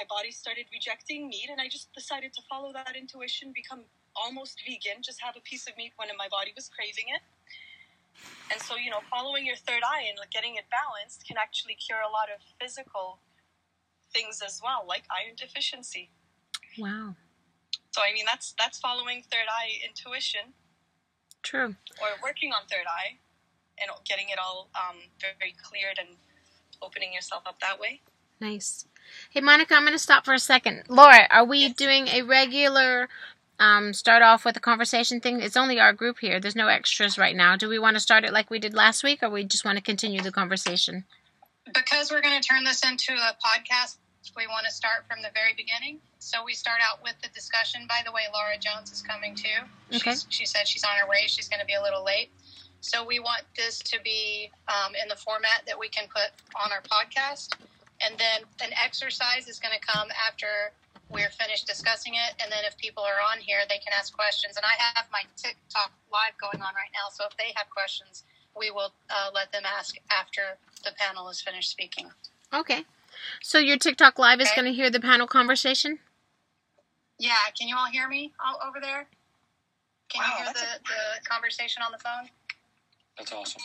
my body started rejecting meat, and I just decided to follow that intuition, become almost vegan, just have a piece of meat when my body was craving it. And so, you know, following your third eye and getting it balanced can actually cure a lot of physical things as well, like iron deficiency. Wow. So I mean that's that's following third eye intuition. True. Or working on third eye and getting it all um, very cleared and opening yourself up that way. Nice. Hey Monica, I'm going to stop for a second. Laura, are we Yes. doing a regular um, start off with a conversation thing? It's only our group here. There's no extras right now. Do we want to start it like we did last week, or we just want to continue the conversation? because we're going to turn this into a podcast, we want to start from the very beginning. So we start out with the discussion. By the way, Laura Jones is coming too. Okay. She's, she said she's on her way. She's going to be a little late. So we want this to be um, in the format that we can put on our podcast. And then an exercise is going to come after we're finished discussing it. And then if people are on here, they can ask questions. And I have my TikTok live going on right now. So if they have questions, we will uh, let them ask after the panel is finished speaking. Okay. So your TikTok live is going to hear the panel conversation? Yeah, can you all hear me all over there? Can Wow, you hear that's the, the conversation on the phone? That's awesome.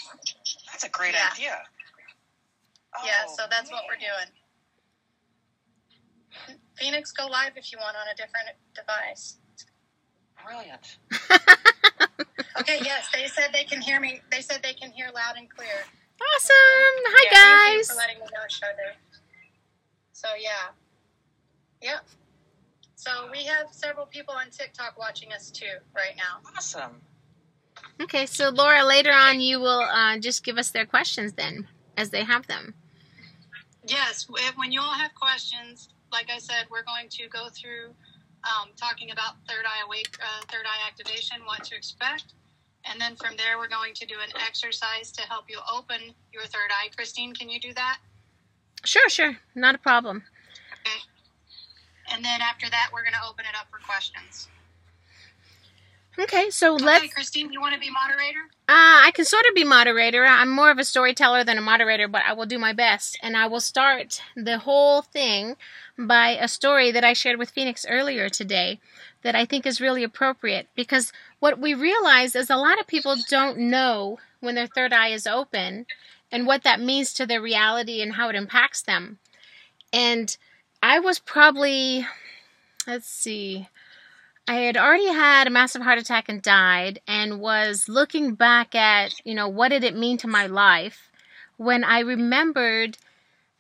That's a great Yeah. idea. Yeah, Oh, so that's what we're doing. Phoenix, go live if you want on a different device. Brilliant. Okay, yes, they said they can hear me. They said they can hear loud and clear. Awesome. Hi, Yeah, Hi, Thank you for letting me know, Shudder. So yeah, yep. So we have several people on TikTok watching us too right now. Awesome. Okay, so Laura, later on you will uh, just give us their questions then, as they have them. Yes, when you all have questions, like I said, we're going to go through um, talking about third eye awake, uh, third eye activation, what to expect, and then from there we're going to do an exercise to help you open your third eye. Christine, can you do that? Sure, sure. Not a problem. Okay. And then after that, we're going to open it up for questions. Okay, so Okay, let's. Christine, you want to be moderator? Uh, I can sort of be moderator. I'm more of a storyteller than a moderator, but I will do my best. And I will start the whole thing by a story that I shared with Phoenix earlier today that I think is really appropriate because what we realize is a lot of people don't know when their third eye is open and what that means to their reality and how it impacts them. And I was probably, let's see, I had already had a massive heart attack and died, and was looking back at, you know, what did it mean to my life when I remembered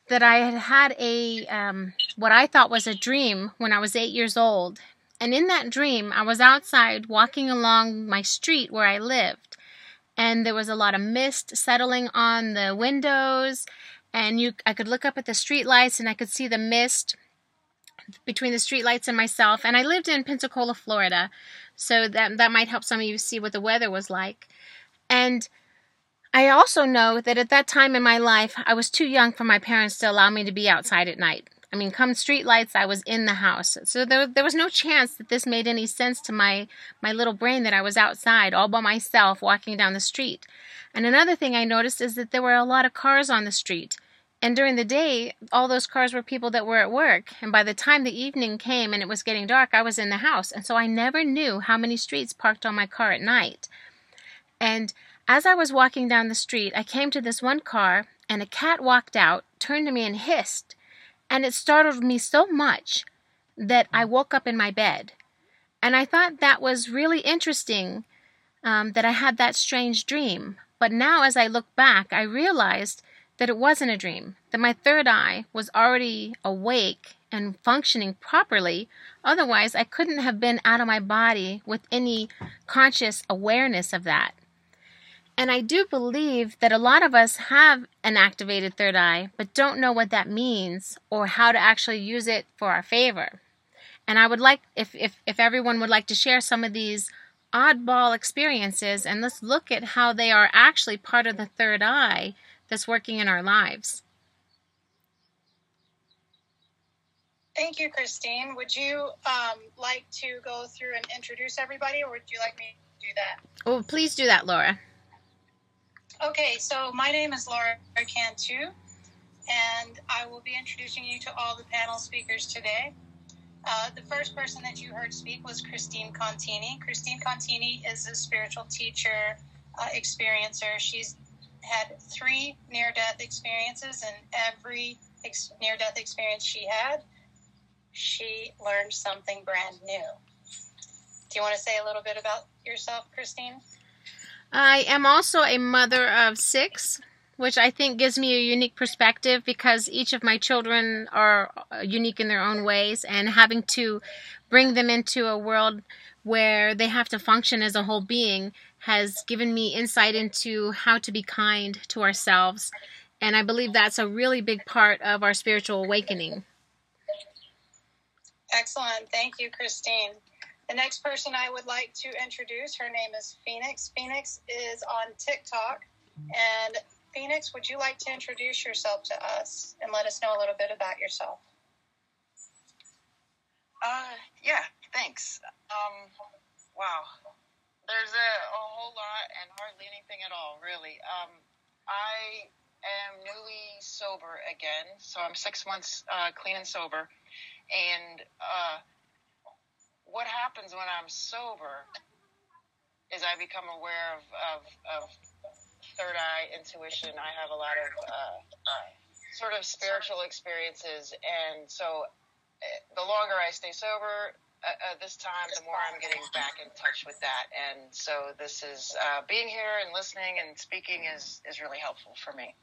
that I had had a, um, what I thought was a dream when I was eight years old. And in that dream, I was outside walking along my street where I lived, and there was a lot of mist settling on the windows, and you, I could look up at the street lights and I could see the mist between the streetlights and myself. And I lived in Pensacola, Florida, so that that might help some of you see what the weather was like. And I also know that at that time in my life, I was too young for my parents to allow me to be outside at night. I mean, come streetlights, I was in the house, so there there was no chance that this made any sense to my my little brain that I was outside all by myself walking down the street. And another thing I noticed is that there were a lot of cars on the street. And during the day, all those cars were people that were at work. And by the time the evening came and it was getting dark, I was in the house. And so I never knew how many streets parked on my car at night. And as I was walking down the street, I came to this one car, and a cat walked out, turned to me, and hissed. And it startled me so much that I woke up in my bed. And I thought that was really interesting um, that I had that strange dream. But now, as I look back, I realized that it wasn't a dream, that my third eye was already awake and functioning properly. Otherwise, I couldn't have been out of my body with any conscious awareness of that. And I do believe that a lot of us have an activated third eye, but don't know what that means or how to actually use it for our favor. And I would like, if, if, if everyone would like to share some of these oddball experiences, and let's look at how they are actually part of the third eye that's working in our lives. Thank you, Christine. Would you um, like to go through and introduce everybody, or would you like me to do that? Oh, please do that, Laura. Okay, so my name is Laura Cantu, and I will be introducing you to all the panel speakers today. Uh, the first person that you heard speak was Christine Contini. Christine Contini is a spiritual teacher, uh, experiencer. She's had three near death experiences, and every ex- near death experience she had, she learned something brand new. Do you want to say a little bit about yourself, Christine? I am also a mother of six, which I think gives me a unique perspective because each of my children are uh, unique in their own ways, and having to bring them into a world where they have to function as a whole being has given me insight into how to be kind to ourselves. And I believe that's a really big part of our spiritual awakening. Excellent. Thank you, Christine. The next person I would like to introduce, her name is Phoenix. Phoenix is on TikTok. And Phoenix, would you like to introduce yourself to us and let us know a little bit about yourself? Uh, yeah, thanks. Um, wow. There's a, a whole lot and hardly anything at all, really. Um, I am newly sober again, so I'm six months uh, clean and sober. And uh, what happens when I'm sober is I become aware of, of, of third eye intuition. I have a lot of uh, sort of spiritual experiences, and so uh, the longer I stay sober, uh, uh, this time, the more I'm getting back in touch with that. And so this is uh, being here and listening and speaking is is really helpful for me.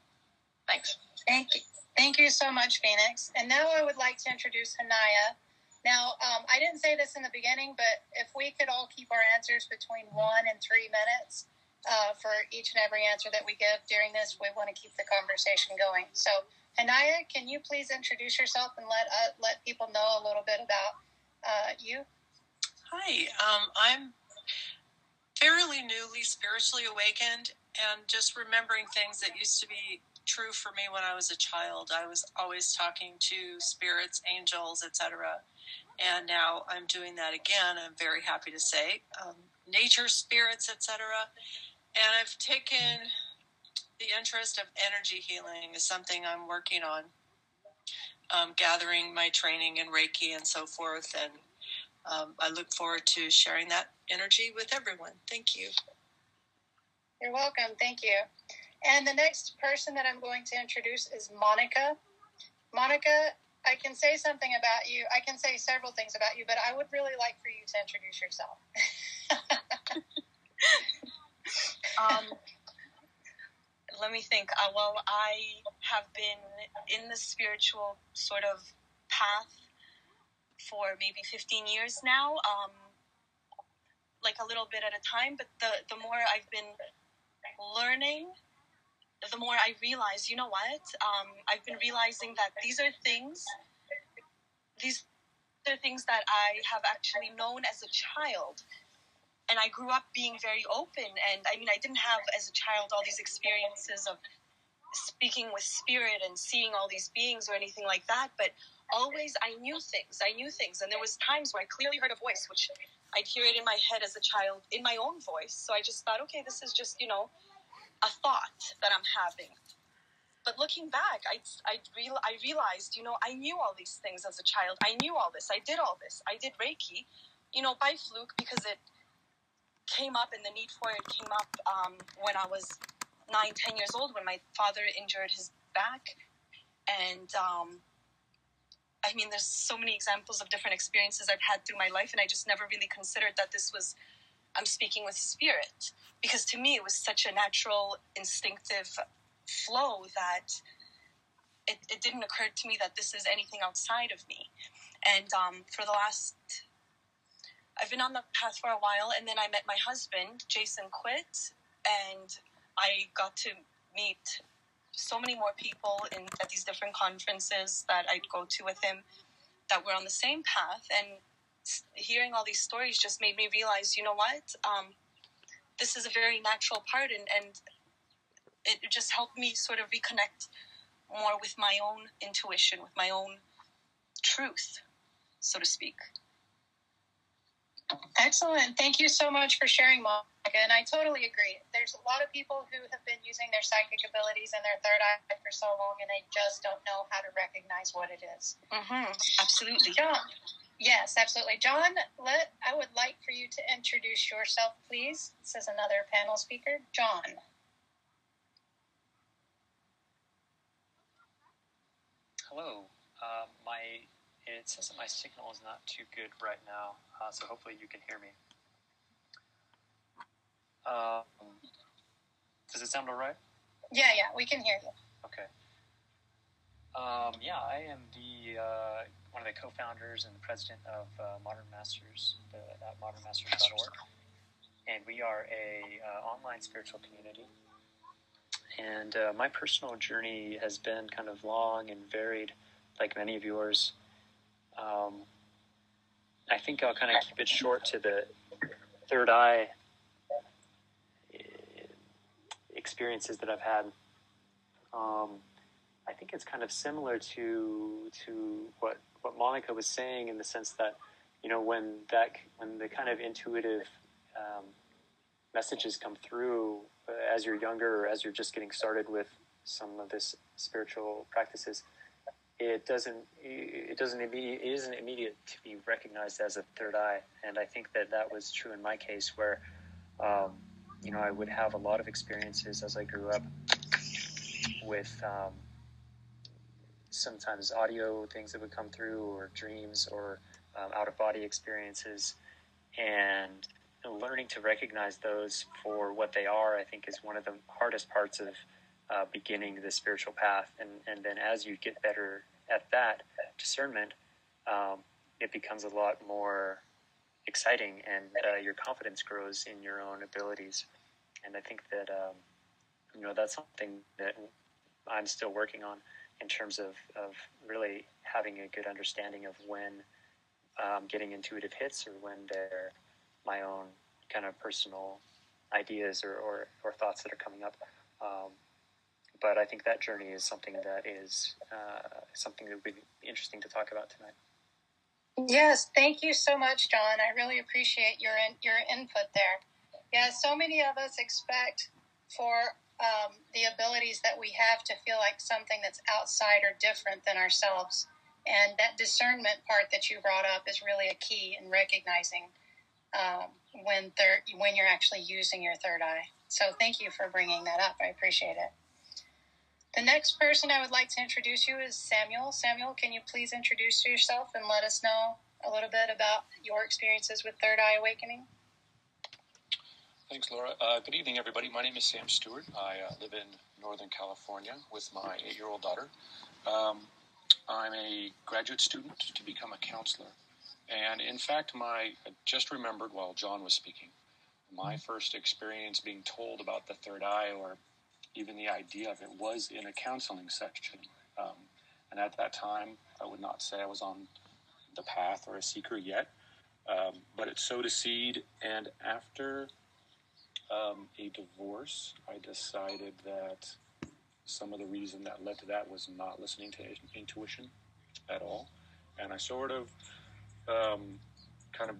Thanks. Thank you. Thank you so much, Phoenix. And now I would like to introduce Hanaya. Now, um, I didn't say this in the beginning, but if we could all keep our answers between one and three minutes uh, for each and every answer that we give during this, we want to keep the conversation going. So, Hanaya, can you please introduce yourself and let uh, let people know a little bit about uh, you? Hi, um, I'm fairly newly spiritually awakened and just remembering things that used to be true for me when I was a child. I was always talking to spirits, angels, etc. And now I'm doing that again. I'm very happy to say, um, nature spirits, etc. And I've taken the interest of energy healing is something I'm working on, um, gathering my training in Reiki and so forth. And um, I look forward to sharing that energy with everyone. Thank you. You're welcome. Thank you. And the next person that I'm going to introduce is Monica. Monica, I can say something about you. I can say several things about you, but I would really like for you to introduce yourself. um, let me think. Uh, well, I have been in the spiritual sort of path for maybe 15 years now, um, like a little bit at a time. But the, the more I've been learning, the more I realize, you know what? Um, I've been realizing that these are things, these are things that I have actually known as a child and I grew up being very open. And I mean, I didn't have as a child all these experiences of speaking with spirit and seeing all these beings or anything like that. But always, I knew things. I knew things, and there was times where I clearly heard a voice, which I'd hear it in my head as a child in my own voice. So I just thought, okay, this is just you know a thought that I'm having. But looking back, I, I, real, I realized, you know, I knew all these things as a child. I knew all this. I did all this. I did Reiki, you know, by fluke because it came up and the need for it came up um, when I was nine, ten years old when my father injured his back. And um, I mean, there's so many examples of different experiences I've had through my life, and I just never really considered that this was I'm speaking with spirit because to me it was such a natural, instinctive flow that it, it didn't occur to me that this is anything outside of me. And um, for the last I've been on the path for a while, and then I met my husband, Jason Quit, and I got to meet so many more people in at these different conferences that I'd go to with him that were on the same path. And hearing all these stories just made me realize, you know what? Um, this is a very natural part, and, and it just helped me sort of reconnect more with my own intuition, with my own truth, so to speak. Excellent. Thank you so much for sharing, Monica. And I totally agree. There's a lot of people who have been using their psychic abilities and their third eye for so long, and they just don't know how to recognize what it is. Mm-hmm. Absolutely. John, yes, absolutely. John, let I would like for you to introduce yourself, please. This is another panel speaker, John. Hello. Uh, my it says that my signal is not too good right now, uh, so hopefully you can hear me. Um, does it sound all right? Yeah, yeah, we can hear you. Okay. Um, yeah, I am the uh, one of the co-founders and the president of uh, Modern Masters the, at modernmasters.org, and we are a uh, online spiritual community. And uh, my personal journey has been kind of long and varied, like many of yours. Um, I think I'll kind of keep it short to the third eye eh, experiences that I've had. Um, I think it's kind of similar to to what what Monica was saying in the sense that you know when that when the kind of intuitive um, messages come through uh, as you're younger or as you're just getting started with some of this spiritual practices it doesn't it doesn't it isn't immediate to be recognized as a third eye. And i think that that was true in my case where um, you know i would have a lot of experiences as i grew up with um, sometimes audio things that would come through or dreams or um, out of body experiences. And learning to recognize those for what they are i think is one of the hardest parts of uh, beginning the spiritual path. And, and then as you get better at that discernment, um, it becomes a lot more exciting and uh, your confidence grows in your own abilities. And I think that, um, you know, that's something that I'm still working on in terms of, of really having a good understanding of when um, getting intuitive hits or when they're my own kind of personal ideas or, or, or thoughts that are coming up. Um, but I think that journey is something that is uh, something that would be interesting to talk about tonight. Yes, thank you so much, John. I really appreciate your in, your input there. Yeah, so many of us expect for um, the abilities that we have to feel like something that's outside or different than ourselves, and that discernment part that you brought up is really a key in recognizing um, when when you're actually using your third eye. So thank you for bringing that up. I appreciate it. The next person I would like to introduce you is Samuel. Samuel, can you please introduce yourself and let us know a little bit about your experiences with Third Eye Awakening? Thanks, Laura. Uh, good evening, everybody. My name is Sam Stewart. I uh, live in Northern California with my eight year old daughter. Um, I'm a graduate student to become a counselor. And in fact, my I just remembered while John was speaking, my first experience being told about the third eye or even the idea of it was in a counseling section. Um, and at that time, I would not say I was on the path or a seeker yet, um, but it sowed a seed. And after um, a divorce, I decided that some of the reason that led to that was not listening to intuition at all. And I sort of um, kind of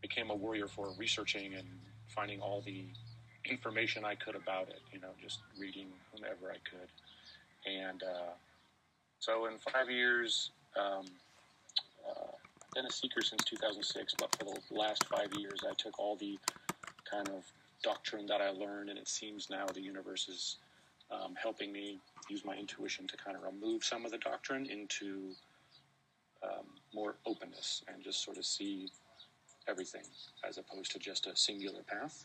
became a warrior for researching and finding all the information I could about it, you know, just reading whomever I could. And uh, so in five years, um, uh, I've been a seeker since 2006, but for the last five years, I took all the kind of doctrine that I learned, and it seems now the universe is um, helping me use my intuition to kind of remove some of the doctrine into um, more openness and just sort of see everything as opposed to just a singular path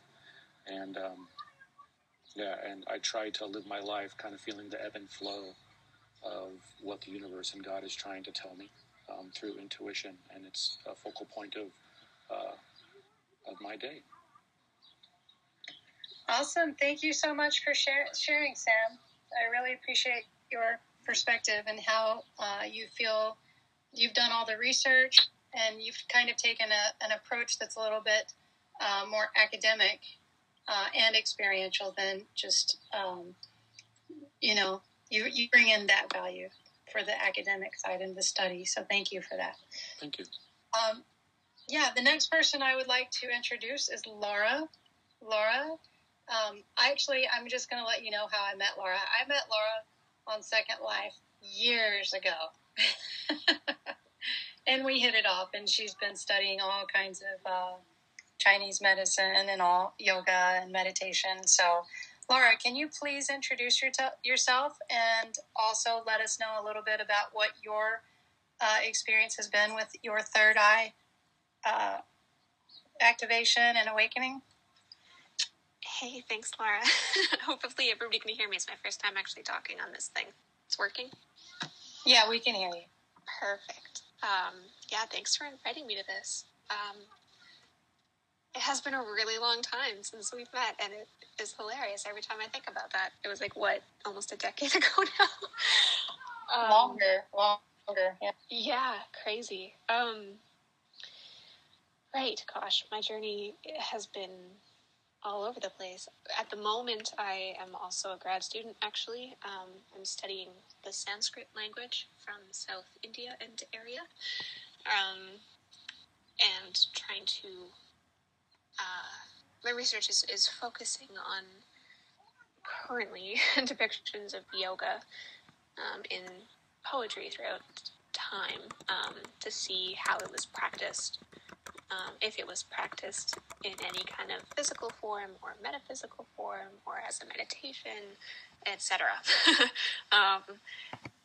and um, yeah, and I try to live my life kind of feeling the ebb and flow of what the universe and God is trying to tell me um, through intuition, and it's a focal point of uh, of my day. Awesome! Thank you so much for share- sharing, Sam. I really appreciate your perspective and how uh, you feel you've done all the research and you've kind of taken a, an approach that's a little bit uh, more academic uh, and experiential than just um, you know you you bring in that value for the academic side and the study. So thank you for that. Thank you. Um, Yeah, the next person I would like to introduce is Laura. Laura, um, actually, I'm just going to let you know how I met Laura. I met Laura on Second Life years ago. and we hit it off, and she's been studying all kinds of uh, Chinese medicine and all yoga and meditation. So, Laura, can you please introduce your t- yourself and also let us know a little bit about what your uh, experience has been with your third eye uh, activation and awakening? Hey, thanks, Laura. Hopefully, everybody can hear me. It's my first time actually talking on this thing. It's working? Yeah, we can hear you. Perfect. Um, yeah, thanks for inviting me to this. Um, it has been a really long time since we've met, and it is hilarious every time I think about that. It was like, what, almost a decade ago now? um, longer, longer, yeah. Yeah, crazy. Um, right, gosh, my journey has been all over the place. At the moment, I am also a grad student, actually. Um, I'm studying the Sanskrit language from South India and area, um, and trying to. Uh, my research is, is focusing on currently depictions of yoga um, in poetry throughout time um, to see how it was practiced um, if it was practiced in any kind of physical form or metaphysical form or as a meditation, etc. um,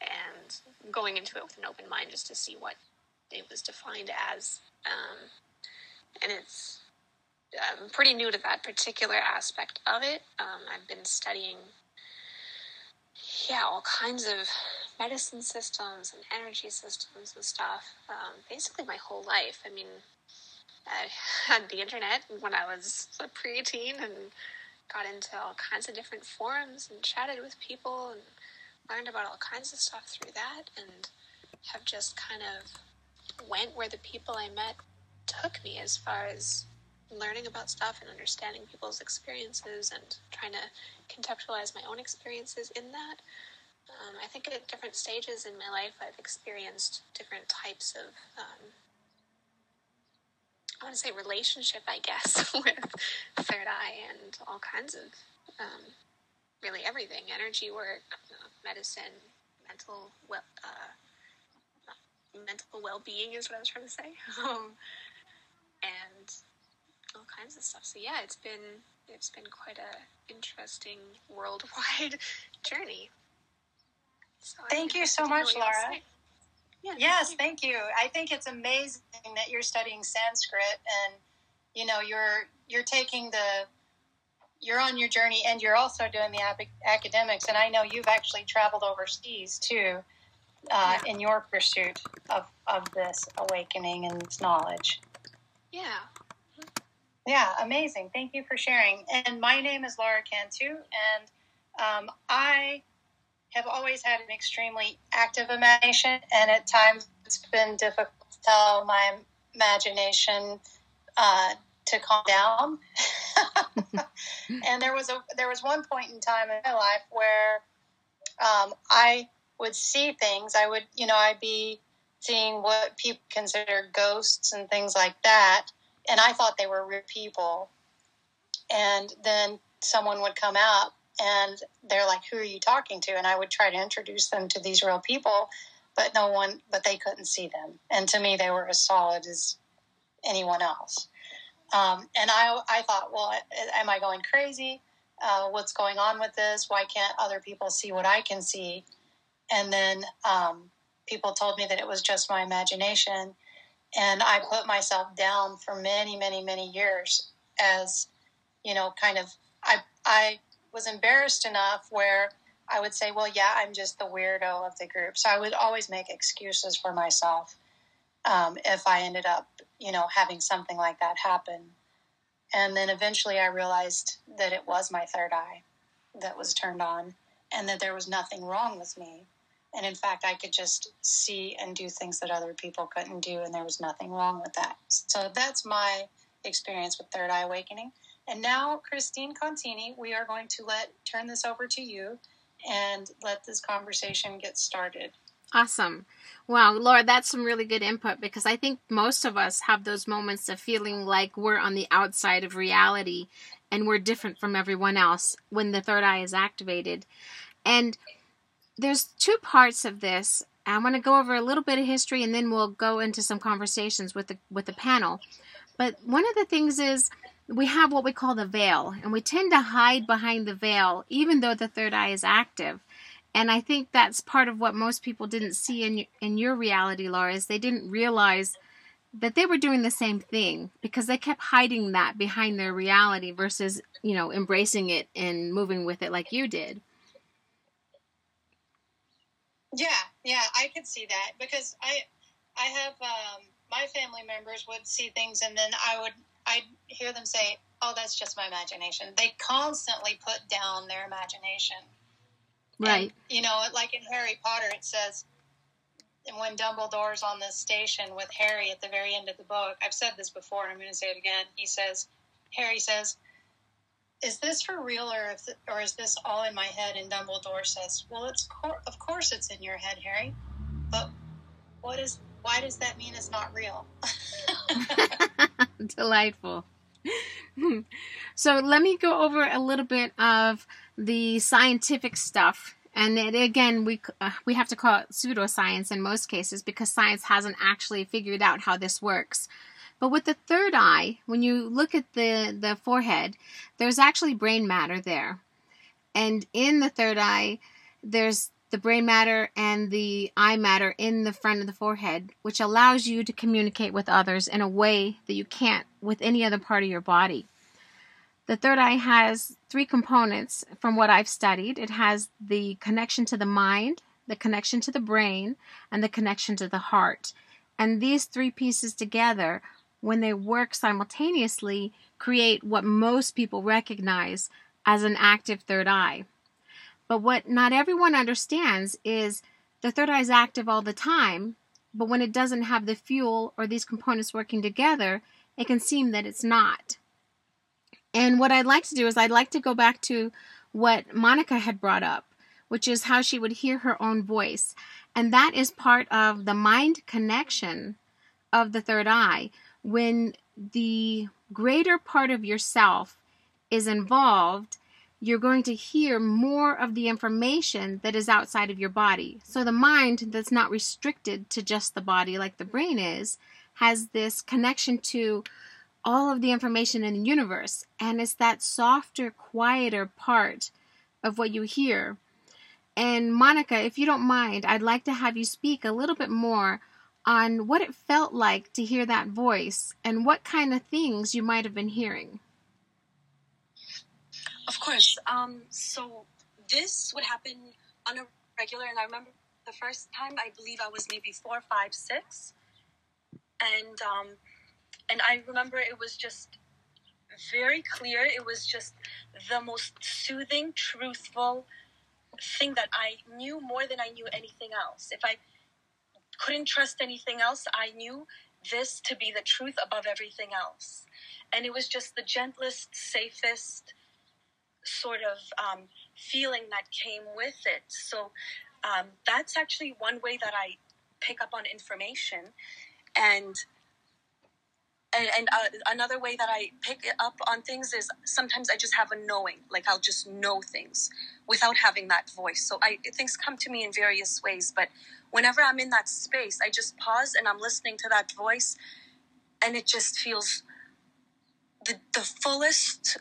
and going into it with an open mind just to see what it was defined as. Um, and it's I'm pretty new to that particular aspect of it. Um, I've been studying, yeah, all kinds of medicine systems and energy systems and stuff um, basically my whole life. I mean, I had the internet when I was a preteen and got into all kinds of different forums and chatted with people and learned about all kinds of stuff through that and have just kind of went where the people I met took me as far as learning about stuff and understanding people's experiences and trying to contextualize my own experiences in that. Um, I think at different stages in my life, I've experienced different types of um, I want to say relationship, I guess, with third eye and all kinds of um, really everything energy work, uh, medicine, mental well, uh, mental well being is what I was trying to say, um, and all kinds of stuff. So yeah, it's been it's been quite a interesting worldwide journey. So Thank you so much, Laura. Yeah, yes, thank you. I think it's amazing that you're studying Sanskrit and you know you're you're taking the you're on your journey and you're also doing the academics and I know you've actually traveled overseas too uh, yeah. in your pursuit of, of this awakening and this knowledge. Yeah. Yeah, amazing. Thank you for sharing. And my name is Laura Cantu and um, I have always had an extremely active imagination, and at times it's been difficult to tell my imagination uh, to calm down. and there was a there was one point in time in my life where um, I would see things. I would, you know, I'd be seeing what people consider ghosts and things like that, and I thought they were real people. And then someone would come out and they're like, "Who are you talking to?" And I would try to introduce them to these real people, but no one, but they couldn't see them. And to me, they were as solid as anyone else. Um, and I, I thought, well, am I going crazy? Uh, what's going on with this? Why can't other people see what I can see? And then um, people told me that it was just my imagination. And I put myself down for many, many, many years as, you know, kind of, I, I was embarrassed enough where I would say, well, yeah, I'm just the weirdo of the group. So I would always make excuses for myself um, if I ended up, you know, having something like that happen. And then eventually I realized that it was my third eye that was turned on and that there was nothing wrong with me. And in fact, I could just see and do things that other people couldn't do, and there was nothing wrong with that. So that's my experience with Third Eye Awakening. And now, Christine Contini, we are going to let turn this over to you and let this conversation get started. Awesome. Wow, Laura, that's some really good input because I think most of us have those moments of feeling like we're on the outside of reality and we're different from everyone else when the third eye is activated. And there's two parts of this. I want to go over a little bit of history and then we'll go into some conversations with the with the panel. But one of the things is we have what we call the veil, and we tend to hide behind the veil even though the third eye is active. And I think that's part of what most people didn't see in in your reality, Laura, is they didn't realize that they were doing the same thing because they kept hiding that behind their reality versus, you know, embracing it and moving with it like you did. Yeah, yeah, I could see that because I I have um, my family members would see things and then I would I'd hear them say, "Oh, that's just my imagination." They constantly put down their imagination. Right. And, you know, like in Harry Potter, it says when Dumbledore's on the station with Harry at the very end of the book. I've said this before, and I'm going to say it again. He says, Harry says, "Is this for real, or if, or is this all in my head?" And Dumbledore says, "Well, it's cor- of course it's in your head, Harry, but what is? Why does that mean it's not real?" Delightful. so let me go over a little bit of the scientific stuff. And it, again, we uh, we have to call it pseudoscience in most cases because science hasn't actually figured out how this works. But with the third eye, when you look at the, the forehead, there's actually brain matter there. And in the third eye, there's the brain matter and the eye matter in the front of the forehead, which allows you to communicate with others in a way that you can't with any other part of your body. The third eye has three components from what I've studied it has the connection to the mind, the connection to the brain, and the connection to the heart. And these three pieces together, when they work simultaneously, create what most people recognize as an active third eye. But what not everyone understands is the third eye is active all the time, but when it doesn't have the fuel or these components working together, it can seem that it's not. And what I'd like to do is I'd like to go back to what Monica had brought up, which is how she would hear her own voice. And that is part of the mind connection of the third eye. When the greater part of yourself is involved, you're going to hear more of the information that is outside of your body. So the mind that's not restricted to just the body like the brain is has this connection to all of the information in the universe. And it's that softer, quieter part of what you hear. And Monica, if you don't mind, I'd like to have you speak a little bit more on what it felt like to hear that voice and what kind of things you might have been hearing. Of course. Um, so this would happen on a regular, and I remember the first time I believe I was maybe four, five, six, and um, and I remember it was just very clear. It was just the most soothing, truthful thing that I knew more than I knew anything else. If I couldn't trust anything else, I knew this to be the truth above everything else. And it was just the gentlest, safest sort of um, feeling that came with it. So um, that's actually one way that I pick up on information. And and, and uh, another way that I pick up on things is sometimes I just have a knowing, like I'll just know things without having that voice. So I things come to me in various ways, but whenever I'm in that space, I just pause and I'm listening to that voice, and it just feels the the fullest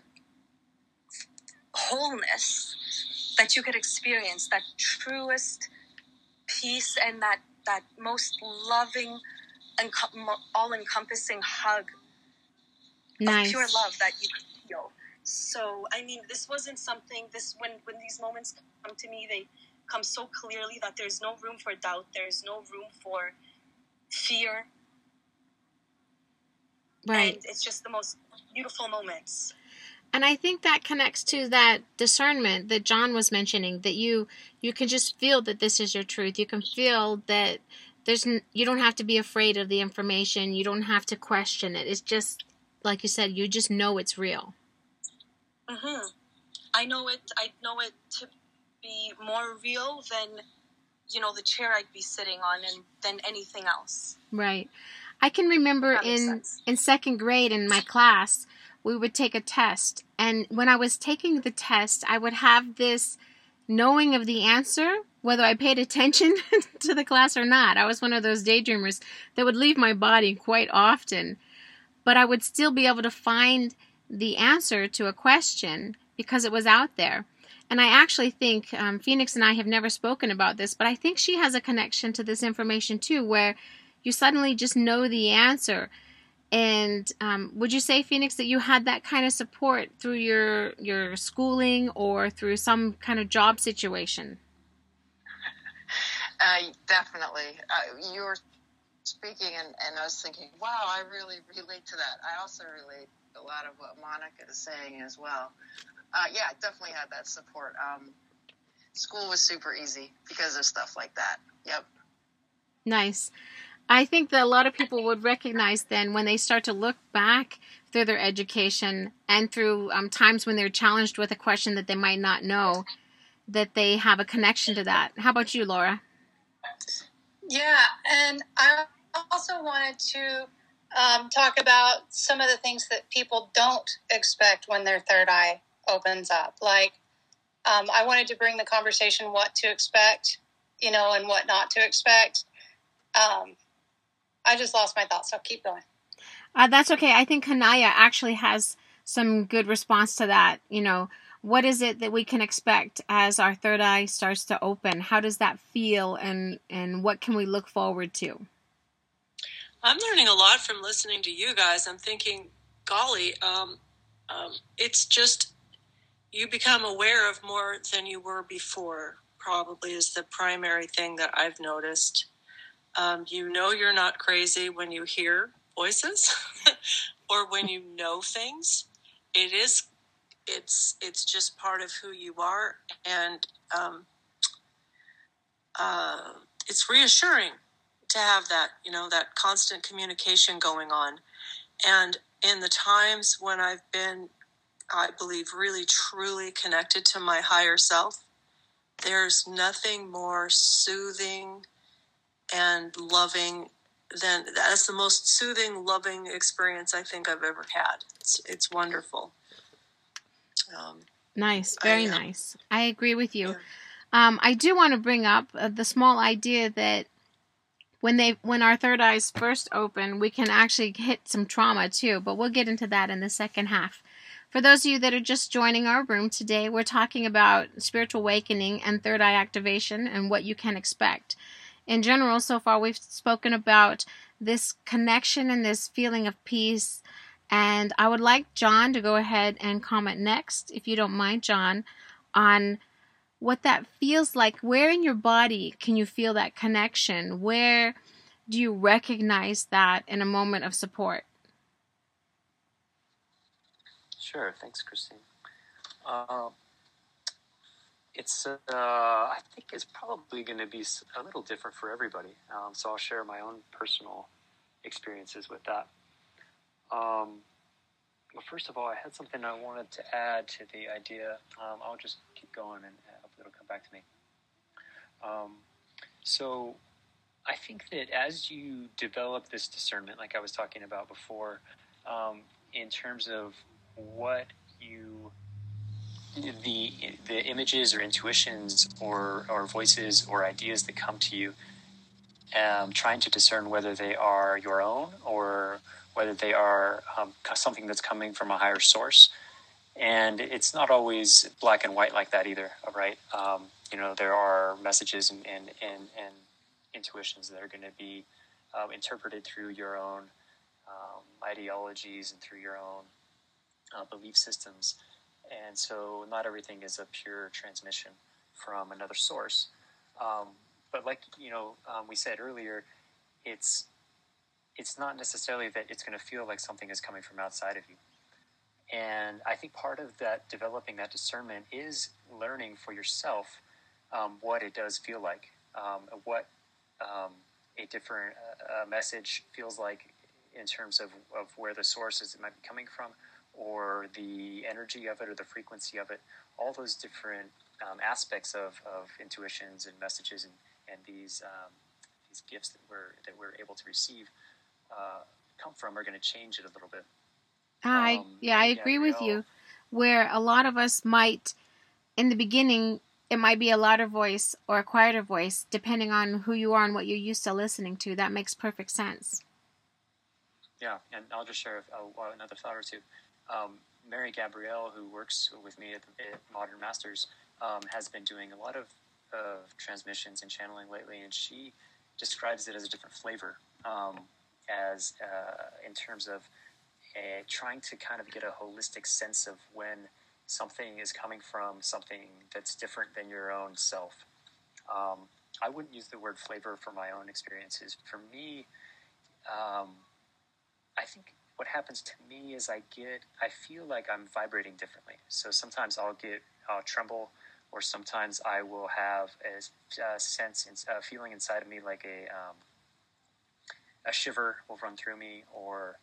wholeness that you could experience, that truest peace and that that most loving and all encompassing hug nice. of pure love that you feel. So I mean, this wasn't something. This when when these moments come to me, they come so clearly that there's no room for doubt. There's no room for fear. Right. And it's just the most beautiful moments. And I think that connects to that discernment that John was mentioning that you you can just feel that this is your truth. You can feel that there's you don't have to be afraid of the information. You don't have to question it. It's just like you said, you just know it's real. Mhm. I know it I know it to be more real than you know, the chair I'd be sitting on and than anything else. Right. I can remember in sense. in second grade in my class, we would take a test, and when I was taking the test, I would have this knowing of the answer, whether I paid attention to the class or not. I was one of those daydreamers that would leave my body quite often, but I would still be able to find the answer to a question because it was out there. And I actually think um, Phoenix and I have never spoken about this, but I think she has a connection to this information too, where you suddenly just know the answer. And um, would you say, Phoenix, that you had that kind of support through your your schooling or through some kind of job situation? Uh, definitely. Uh, you were speaking, and, and I was thinking, wow, I really relate to that. I also relate a lot of what Monica is saying as well. Uh, yeah, I definitely had that support. Um, school was super easy because of stuff like that. Yep. Nice. I think that a lot of people would recognize then when they start to look back through their education and through um, times when they're challenged with a question that they might not know, that they have a connection to that. How about you, Laura? Yeah, and I also wanted to um, talk about some of the things that people don't expect when their third eye opens up. Like, um, I wanted to bring the conversation what to expect, you know, and what not to expect. Um, I just lost my thoughts, so keep going. Uh, that's okay. I think Kanaya actually has some good response to that. You know, what is it that we can expect as our third eye starts to open? How does that feel, and and what can we look forward to? I'm learning a lot from listening to you guys. I'm thinking, golly, um, um, it's just you become aware of more than you were before. Probably is the primary thing that I've noticed. Um, you know you're not crazy when you hear voices or when you know things. It is it's it's just part of who you are, and um, uh, it's reassuring to have that you know that constant communication going on. And in the times when I've been, I believe, really truly connected to my higher self, there's nothing more soothing and loving than that's the most soothing, loving experience I think I've ever had. It's it's wonderful. Um, Nice, very I, uh, nice. I agree with you. yeah. Um, I do want to bring up uh, the small idea that when they when our third eyes first open, we can actually hit some trauma too. But we'll get into that in the second half. For those of you that are just joining our room today, we're talking about spiritual awakening and third eye activation and what you can expect. In general, so far we've spoken about this connection and this feeling of peace. And I would like John to go ahead and comment next, if you don't mind, John, on what that feels like. Where in your body can you feel that connection? Where do you recognize that in a moment of support? Sure. Thanks, Christine. Um, it's uh, I think it's probably going to be a little different for everybody. Um, so I'll share my own personal experiences with that. Um, well, first of all, I had something I wanted to add to the idea. Um, I'll just keep going, and uh, hopefully it'll come back to me. Um, so I think that as you develop this discernment, like I was talking about before, um, in terms of what you the the images or intuitions or or voices or ideas that come to you, um, trying to discern whether they are your own or whether they are um, something that's coming from a higher source. And it's not always black and white like that either, right? Um, you know, there are messages and, and, and, and intuitions that are going to be um, interpreted through your own um, ideologies and through your own uh, belief systems. And so not everything is a pure transmission from another source. Um, but like, you know, um, we said earlier, it's, it's not necessarily that it's going to feel like something is coming from outside of you. And I think part of that developing that discernment is learning for yourself um, what it does feel like, um, what um, a different uh, message feels like in terms of, of where the source is it might be coming from, or the energy of it, or the frequency of it. All those different um, aspects of, of intuitions and messages and, and these um, these gifts that we're that we're able to receive uh, come from are going to change it a little bit. I Um, yeah, I agree with you. Where a lot of us might, in the beginning, it might be a louder voice or a quieter voice, depending on who you are and what you're used to listening to. That makes perfect sense. Yeah, and I'll just share uh, well, another thought or two. Um, Mary Gabrielle, who works with me at, at Modern Masters, um, has been doing a lot of, of transmissions and channeling lately, and she describes it as a different flavor, um, as uh, in terms of uh, trying to kind of get a holistic sense of when something is coming from something that's different than your own self. Um, I wouldn't use the word flavor for my own experiences. For me, um, I think what happens to me is I get, I feel like I'm vibrating differently. So sometimes I'll get, I'll tremble, or sometimes I will have a, a sense, a feeling inside of me like a, um, a shiver will run through me, or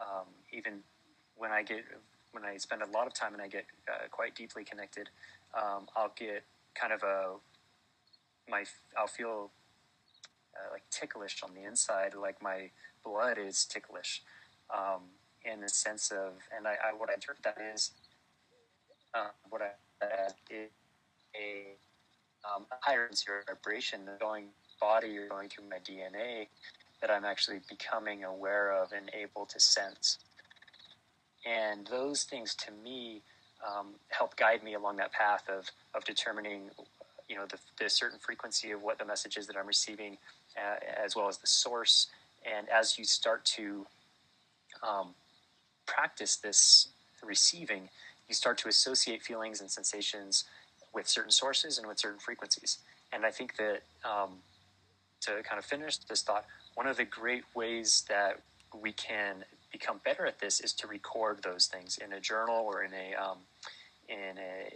um, even when I get, when I spend a lot of time and I get uh, quite deeply connected, um, I'll get kind of a, my, I'll feel uh, like ticklish on the inside, like my blood is ticklish, um, in the sense of, and I, I what I interpret that is, uh, what I uh, is a, um, a higher vibration going body or going through my DNA that I'm actually becoming aware of and able to sense. And those things to me um, help guide me along that path of, of determining, you know, the, the certain frequency of what the message is that I'm receiving, uh, as well as the source. And as you start to um, practice this receiving, you start to associate feelings and sensations with certain sources and with certain frequencies. And I think that um, to kind of finish this thought, one of the great ways that we can become better at this is to record those things in a journal or in a um, in a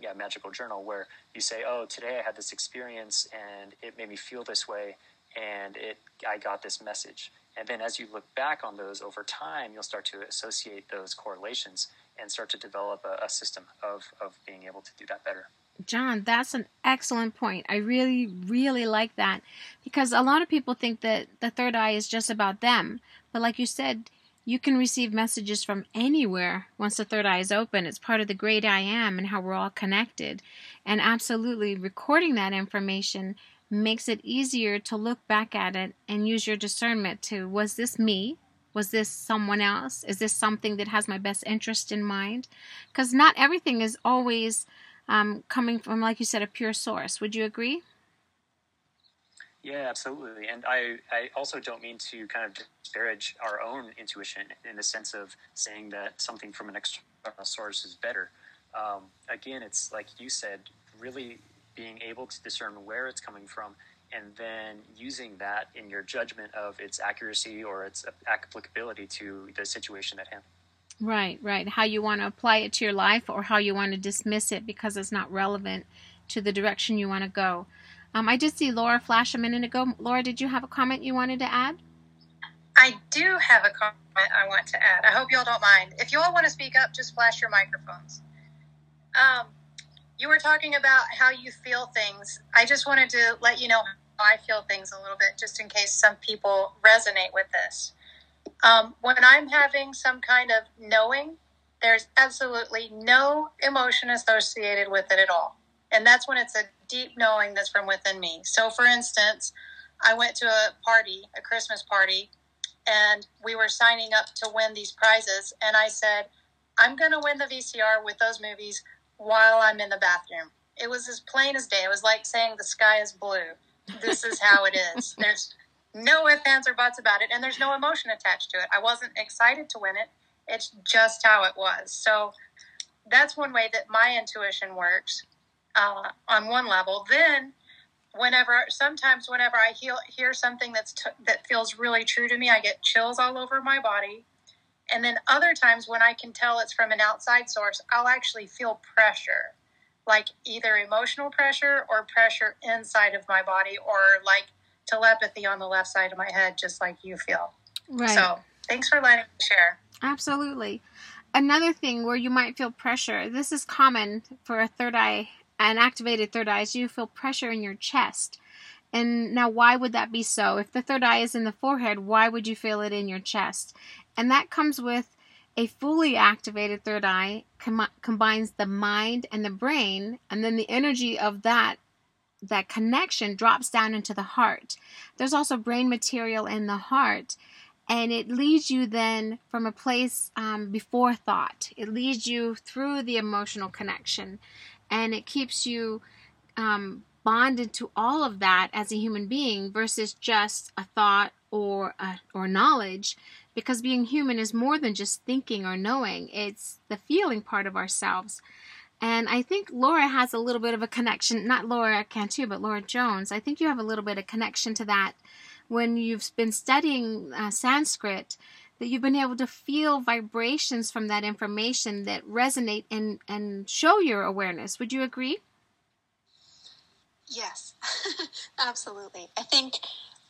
yeah, magical journal where you say, "Oh, today I had this experience and it made me feel this way, and it I got this message." And then as you look back on those over time, you'll start to associate those correlations and start to develop a, a system of of being able to do that better. John, that's an excellent point. I really, really like that because a lot of people think that the third eye is just about them. But like you said, you can receive messages from anywhere once the third eye is open. It's part of the great I am and how we're all connected. And absolutely, recording that information makes it easier to look back at it and use your discernment to was this me? Was this someone else? Is this something that has my best interest in mind? Because not everything is always um, coming from, like you said, a pure source. Would you agree? Yeah, absolutely. And I, I also don't mean to kind of disparage our own intuition in the sense of saying that something from an external source is better. Um, again, it's like you said, really being able to discern where it's coming from and then using that in your judgment of its accuracy or its applicability to the situation at hand. Right, right. How you want to apply it to your life or how you want to dismiss it because it's not relevant to the direction you want to go. Um, I did see Laura flash a minute ago. Laura, did you have a comment you wanted to add? I do have a comment I want to add. I hope y'all don't mind. If you all want to speak up, just flash your microphones. Um, you were talking about how you feel things. I just wanted to let you know how I feel things a little bit, just in case some people resonate with this. Um, when I'm having some kind of knowing, there's absolutely no emotion associated with it at all. And that's when it's a deep knowing that's from within me. So, for instance, I went to a party, a Christmas party, and we were signing up to win these prizes. And I said, I'm going to win the VCR with those movies while I'm in the bathroom. It was as plain as day. It was like saying the sky is blue. This is how it is. There's no ifs, ands, or buts about it, and there's no emotion attached to it. I wasn't excited to win it. It's just how it was. So that's one way that my intuition works uh, on one level. Then, whenever, sometimes whenever I hear, hear something that's t- that feels really true to me, I get chills all over my body. And then other times when I can tell it's from an outside source, I'll actually feel pressure, like either emotional pressure or pressure inside of my body, or like telepathy on the left side of my head, just like you feel. Right. So thanks for letting me share. Absolutely. Another thing where you might feel pressure, this is common for a third eye, an activated third eye, is you feel pressure in your chest. And now, why would that be so? If the third eye is in the forehead, why would you feel it in your chest? And that comes with a fully activated third eye com- combines the mind and the brain, and then the energy of that that connection drops down into the heart. There's also brain material in the heart, and it leads you then from a place um, before thought. It leads you through the emotional connection, and it keeps you um, bonded to all of that as a human being versus just a thought or a, or knowledge because being human is more than just thinking or knowing it's the feeling part of ourselves. And i think laura has a little bit of a connection not laura cantu but laura jones. I think you have a little bit of connection to that when you've been studying uh, sanskrit that you've been able to feel vibrations from that information that resonate and, and show your awareness. Would you agree? Yes, absolutely. I think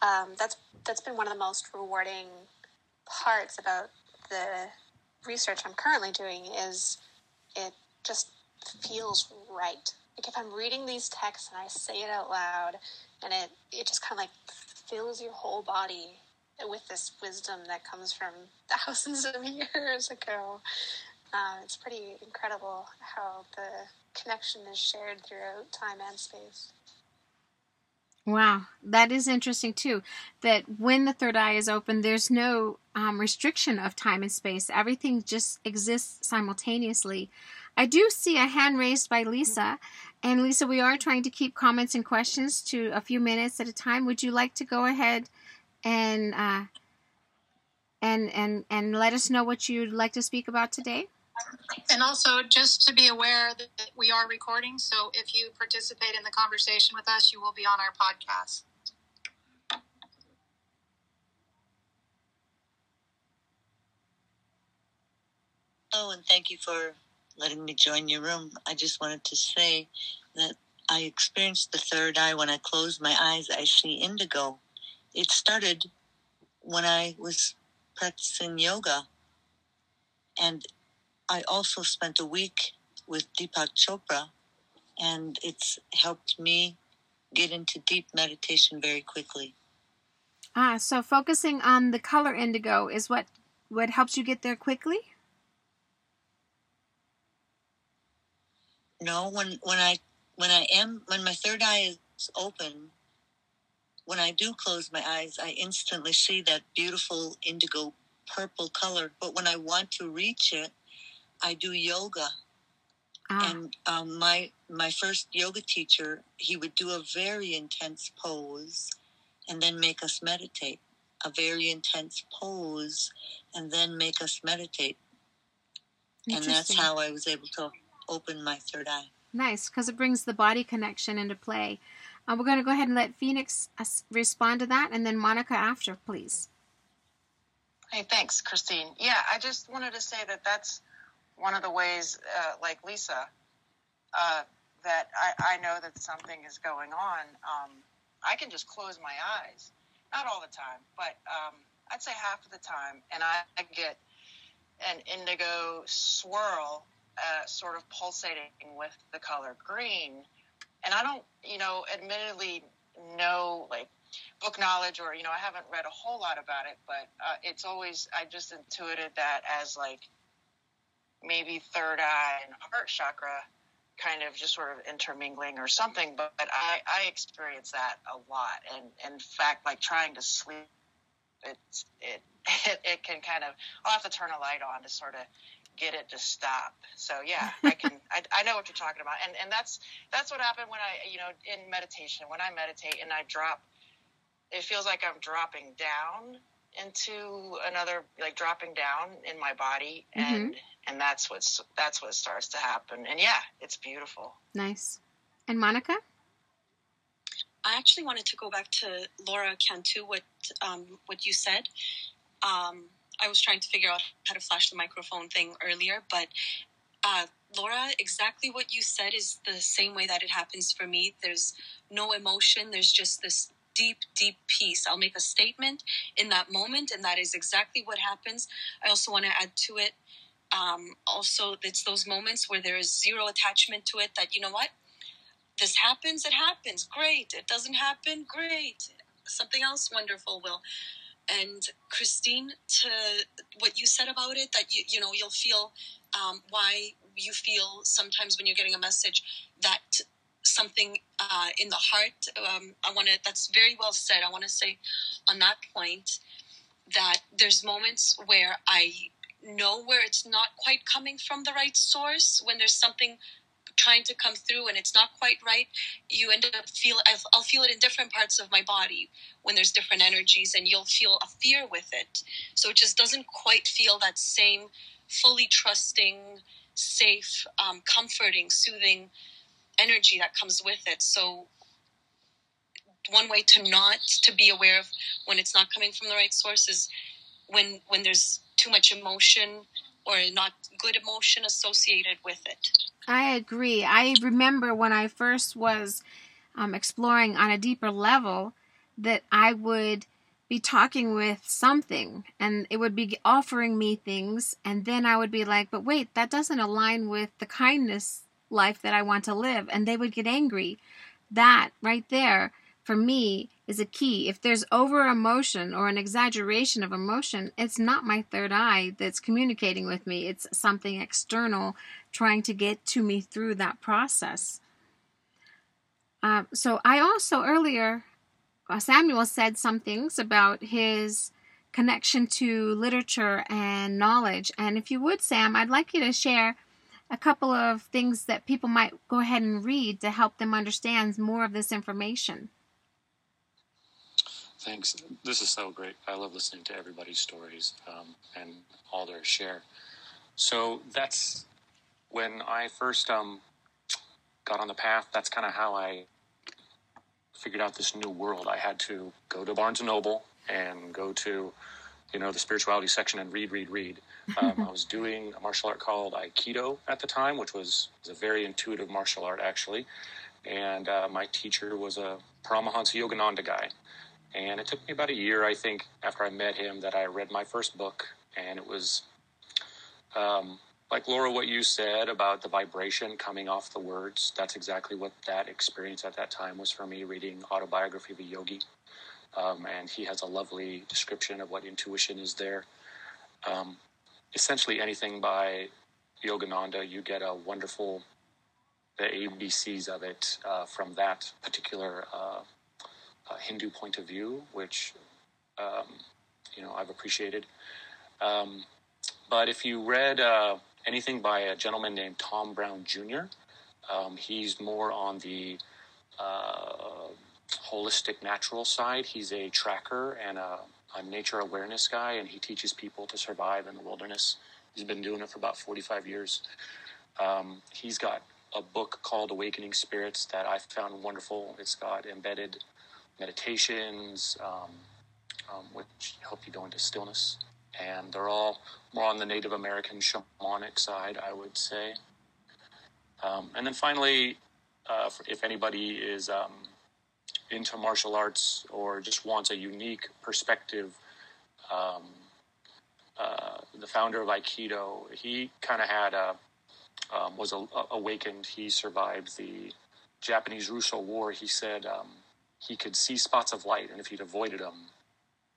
um, that's that's been one of the most rewarding parts about the research I'm currently doing is it just feels right. Like if I'm reading these texts and I say it out loud, and it it just kind of like fills your whole body with this wisdom that comes from thousands of years ago. Uh, it's pretty incredible how the connection is shared throughout time and space. Wow, that is interesting too. That when the third eye is open, there's no um, restriction of time and space. Everything just exists simultaneously. I do see a hand raised by Lisa. And Lisa, we are trying to keep comments and questions to a few minutes at a time. Would you like to go ahead and uh, and and and let us know what you'd like to speak about today? And also, just to be aware that we are recording, so if you participate in the conversation with us, you will be on our podcast. Hello, and thank you for letting me join your room. I just wanted to say that I experienced the third eye when I close my eyes. I see indigo. It started when I was practicing yoga, and I also spent a week with Deepak Chopra, and it's helped me get into deep meditation very quickly. Ah, so focusing on the color indigo is what what helps you get there quickly? No, when when I when I am when my third eye is open, when I do close my eyes, I instantly see that beautiful indigo purple color. But when I want to reach it, I do yoga. Ah. And um, my my first yoga teacher, he would do a very intense pose, and then make us meditate. A very intense pose, and then make us meditate. And that's how I was able to open my third eye. Nice, because it brings the body connection into play. Uh, we're going to go ahead and let Phoenix uh, respond to that, and then Monica after, please. Hey, thanks, Christine. Yeah, I just wanted to say that that's one of the ways, uh, like Lisa, uh, that I, I, know that something is going on, um, I can just close my eyes. Not all the time, but um, I'd say half of the time, and I, I get an indigo swirl uh, sort of pulsating with the color green. And I don't, you know, admittedly know like book knowledge or, you know, I haven't read a whole lot about it, but uh, it's always, I just intuited that as like maybe third eye and heart chakra kind of just sort of intermingling or something. But, but I, I experience that a lot. And in fact, like trying to sleep, it's, it, it, it can kind of, I'll have to turn a light on to sort of get it to stop. So yeah, I can, I, I know what you're talking about. And, and that's, that's what happened when I, you know, in meditation, when I meditate and I drop, it feels like I'm dropping down into another like dropping down in my body mm-hmm. and and that's what's that's what starts to happen. And yeah it's beautiful. Nice. And monica? I actually wanted to go back to laura cantu what um, what you said. Um, i was trying to figure out how to flash the microphone thing earlier but uh, laura exactly what you said is the same way that it happens for me. There's no emotion. There's just this deep, deep peace. I'll make a statement in that moment, and that is exactly what happens. I also want to add to it. Um, also, it's those moments where there is zero attachment to it. That you know what, this happens, it happens. Great. It doesn't happen. Great. Something else wonderful will. And Christine, to what you said about it, that you you know you'll feel um, why you feel sometimes when you're getting a message that something uh, in the heart. Um, I want to. That's very well said. I want to say on that point that there's moments where I know where it's not quite coming from the right source when there's something trying to come through and it's not quite right you end up feel I'll feel it in different parts of my body when there's different energies and you'll feel a fear with it so it just doesn't quite feel that same fully trusting safe um, comforting soothing energy that comes with it so one way to not to be aware of when it's not coming from the right source is when when there's too much emotion or not good emotion associated with it I agree. I remember when I first was um, exploring on a deeper level that I would be talking with something and it would be offering me things, and then I would be like, but wait, that doesn't align with the kindness life that I want to live. And they would get angry. That right there for me is a key. If there's over emotion or an exaggeration of emotion, it's not my third eye that's communicating with me. It's something external trying to get to me through that process. Uh, so I also earlier, uh, Samuel said some things about his connection to literature and knowledge. And if you would, Sam, I'd like you to share a couple of things that people might go ahead and read to help them understand more of this information. Thanks. This is so great. I love listening to everybody's stories um, and all their share. So that's when I first um, got on the path. That's kind of how I figured out this new world. I had to go to Barnes and Noble and go to, you know, the spirituality section and read, read, read. Um, I was doing a martial art called Aikido at the time, which was, was a very intuitive martial art actually. And uh, my teacher was a Paramahansa Yogananda guy. And it took me about a year, I think, after I met him, that I read my first book. And it was, um, like Laura, what you said about the vibration coming off the words. That's exactly what that experience at that time was for me, reading Autobiography of a Yogi. Um, and he has a lovely description of what intuition is there. Um, essentially, anything by Yogananda, you get a wonderful the ABCs of it uh, from that particular uh, uh, Hindu point of view, which um, you know I've appreciated. Um, but if you read uh, anything by a gentleman named Tom Brown Jr., um, he's more on the uh, holistic natural side. He's a tracker and a, a nature awareness guy, and he teaches people to survive in the wilderness. He's been doing it for about 45 years. Um, he's got a book called Awakening Spirits that I found wonderful. It's got embedded meditations, um, um, which help you go into stillness. And they're all more on the Native American shamanic side, I would say. Um, and then finally, uh, if anybody is um, into martial arts or just wants a unique perspective, um, uh, the founder of Aikido, he kind of had a um, was a, awakened. He survived the Japanese Russo War. He said um, he could see spots of light, and if he'd avoided them,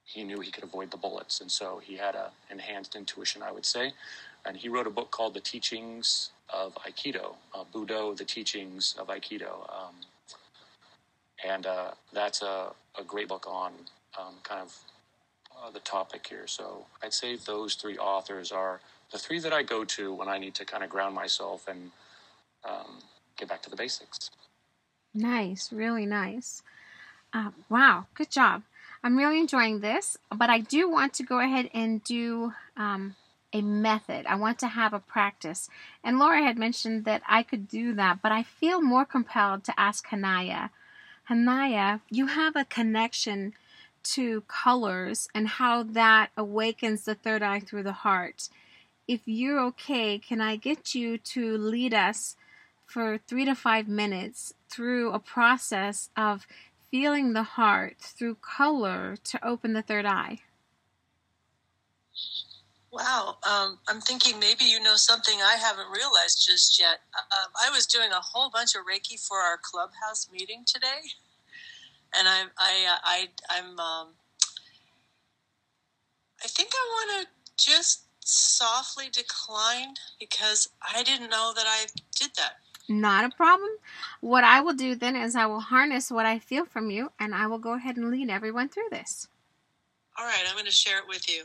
he knew he could avoid the bullets. And so he had a enhanced intuition, I would say. And he wrote a book called The Teachings of Aikido, uh, Budo, The Teachings of Aikido. Um, and uh, that's a, a, great book on um, kind of uh, the topic here. So I'd say those three authors are the three that I go to when I need to kind of ground myself and um, get back to the basics. Nice, really nice. Uh, wow, good job. I'm really enjoying this, but I do want to go ahead and do um, a method. I want to have a practice. And Laura had mentioned that I could do that, but I feel more compelled to ask Hanaya. Hanaya, you have a connection to colors and how that awakens the third eye through the heart. If you're okay, can I get you to lead us for three to five minutes through a process of feeling the heart through color to open the third eye? Wow. Um, I'm thinking maybe you know something I haven't realized just yet. Uh, I was doing a whole bunch of Reiki for our clubhouse meeting today, and I'm I uh, I I'm um, I think I want to just softly decline because I didn't know that I did that. Not a problem. What I will do then is I will harness what I feel from you, and I will go ahead and lead everyone through this. All right, I'm going to share it with you.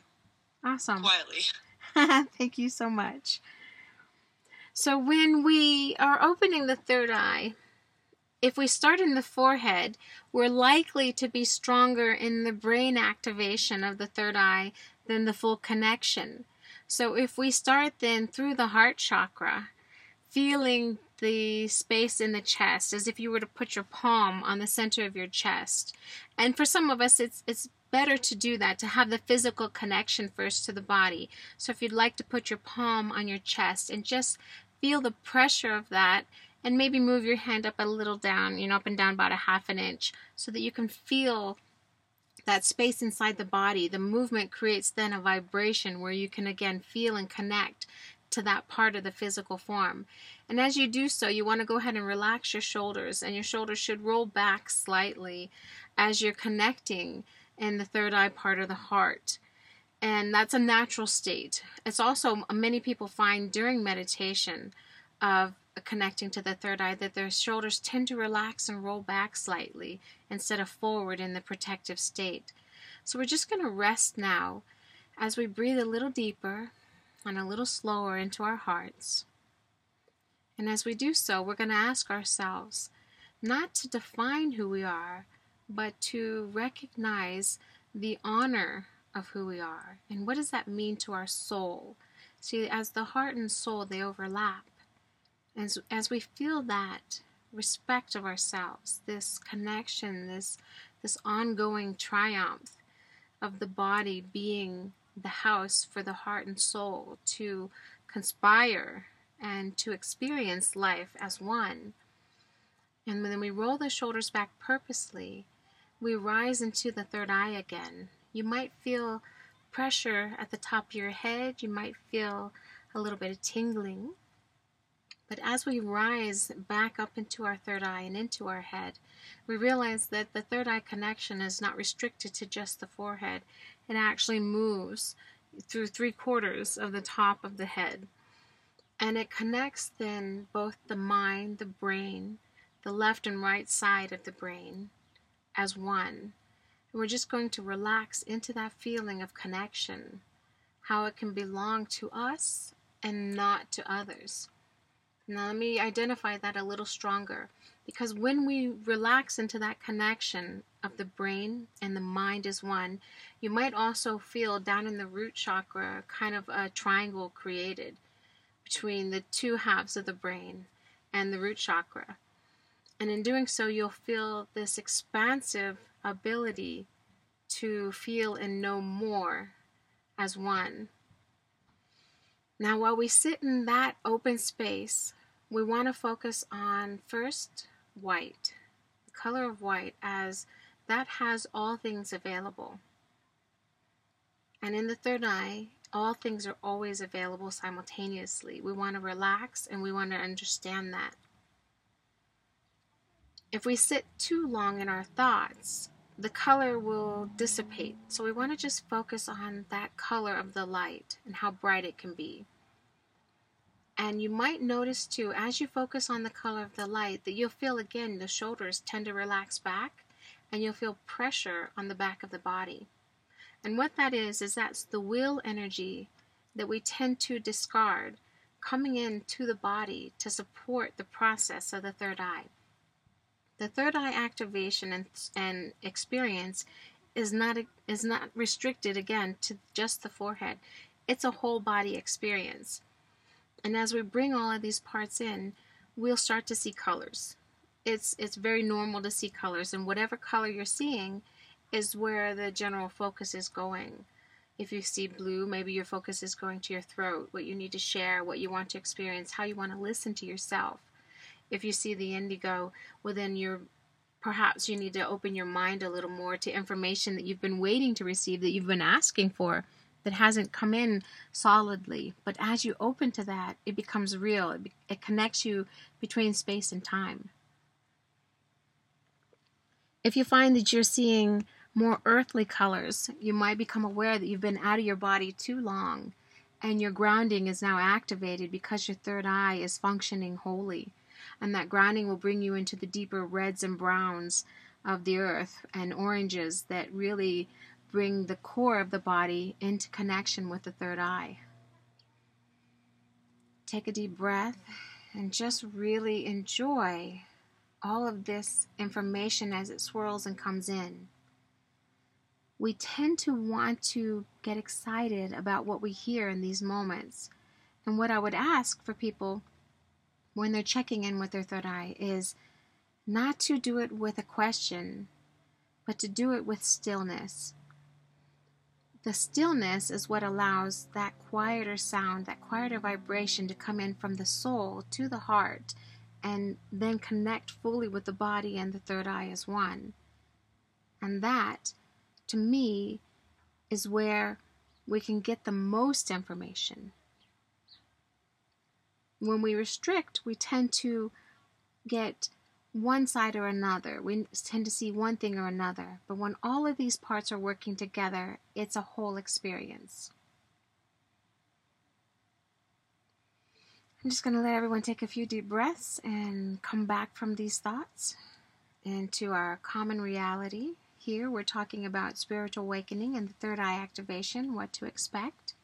Awesome. Quietly. Thank you so much. So, when we are opening the third eye, if we start in the forehead, we're likely to be stronger in the brain activation of the third eye than the full connection. So, if we start then through the heart chakra, feeling the space in the chest as if you were to put your palm on the center of your chest. And for some of us, it's, it's better to do that, to have the physical connection first to the body. So if you'd like to put your palm on your chest and just feel the pressure of that and maybe move your hand up a little down, you know, up and down about a half an inch so that you can feel that space inside the body. The movement creates then a vibration where you can again feel and connect to that part of the physical form. And as you do so, you want to go ahead and relax your shoulders, and your shoulders should roll back slightly as you're connecting in the third eye part of the heart. And that's a natural state. It's also, many people find during meditation of connecting to the third eye that their shoulders tend to relax and roll back slightly instead of forward in the protective state. So we're just going to rest now as we breathe a little deeper and a little slower into our hearts. And as we do so, we're going to ask ourselves not to define who we are, but to recognize the honor of who we are. And what does that mean to our soul? See, as the heart and soul, they overlap. As, as we feel that respect of ourselves, this connection, this, this ongoing triumph of the body being the house for the heart and soul to conspire and to experience life as one. And then we roll the shoulders back purposely we rise into the third eye again. You might feel pressure at the top of your head, you might feel a little bit of tingling. But as we rise back up into our third eye and into our head, we realize that the third eye connection is not restricted to just the forehead. It actually moves through three quarters of the top of the head. And it connects then both the mind, the brain, the left and right side of the brain, as one. And we're just going to relax into that feeling of connection, how it can belong to us and not to others. Now, let me identify that a little stronger because when we relax into that connection of the brain and the mind as one, you might also feel down in the root chakra kind of a triangle created between the two halves of the brain and the root chakra. And in doing so, you'll feel this expansive ability to feel and know more as one. Now, while we sit in that open space, we want to focus on first white, the color of white, as that has all things available. And in the third eye, all things are always available simultaneously. We want to relax and we want to understand that. If we sit too long in our thoughts, the color will dissipate. So we want to just focus on that color of the light and how bright it can be. And you might notice too, as you focus on the color of the light, that you'll feel again the shoulders tend to relax back and you'll feel pressure on the back of the body. And what that is, is that's the will energy that we tend to discard coming into the body to support the process of the third eye. The third eye activation and, and experience is not is not restricted again to just the forehead. It's a whole body experience. And as we bring all of these parts in, we'll start to see colors. It's it's very normal to see colors and whatever color you're seeing is where the general focus is going. If you see blue, maybe your focus is going to your throat, what you need to share, what you want to experience, how you want to listen to yourself. If you see the indigo, well, then you're perhaps you need to open your mind a little more to information that you've been waiting to receive, that you've been asking for. that hasn't come in solidly. But as you open to that, it becomes real. It, it connects you between space and time. If you find that you're seeing more earthly colors, you might become aware that you've been out of your body too long and your grounding is now activated because your third eye is functioning wholly. And that grounding will bring you into the deeper reds and browns of the earth and oranges that really bring the core of the body into connection with the third eye. Take a deep breath and just really enjoy all of this information as it swirls and comes in. We tend to want to get excited about what we hear in these moments. And what I would ask for people when they're checking in with their third eye is not to do it with a question, but to do it with stillness. The stillness is what allows that quieter sound, that quieter vibration to come in from the soul to the heart and then connect fully with the body and the third eye as one. And that, to me, is where we can get the most information. When we restrict, we tend to get one side or another. We tend to see one thing or another. But when all of these parts are working together, it's a whole experience. I'm just going to let everyone take a few deep breaths and come back from these thoughts into our common reality. Here we're talking about spiritual awakening and the third eye activation, what to expect.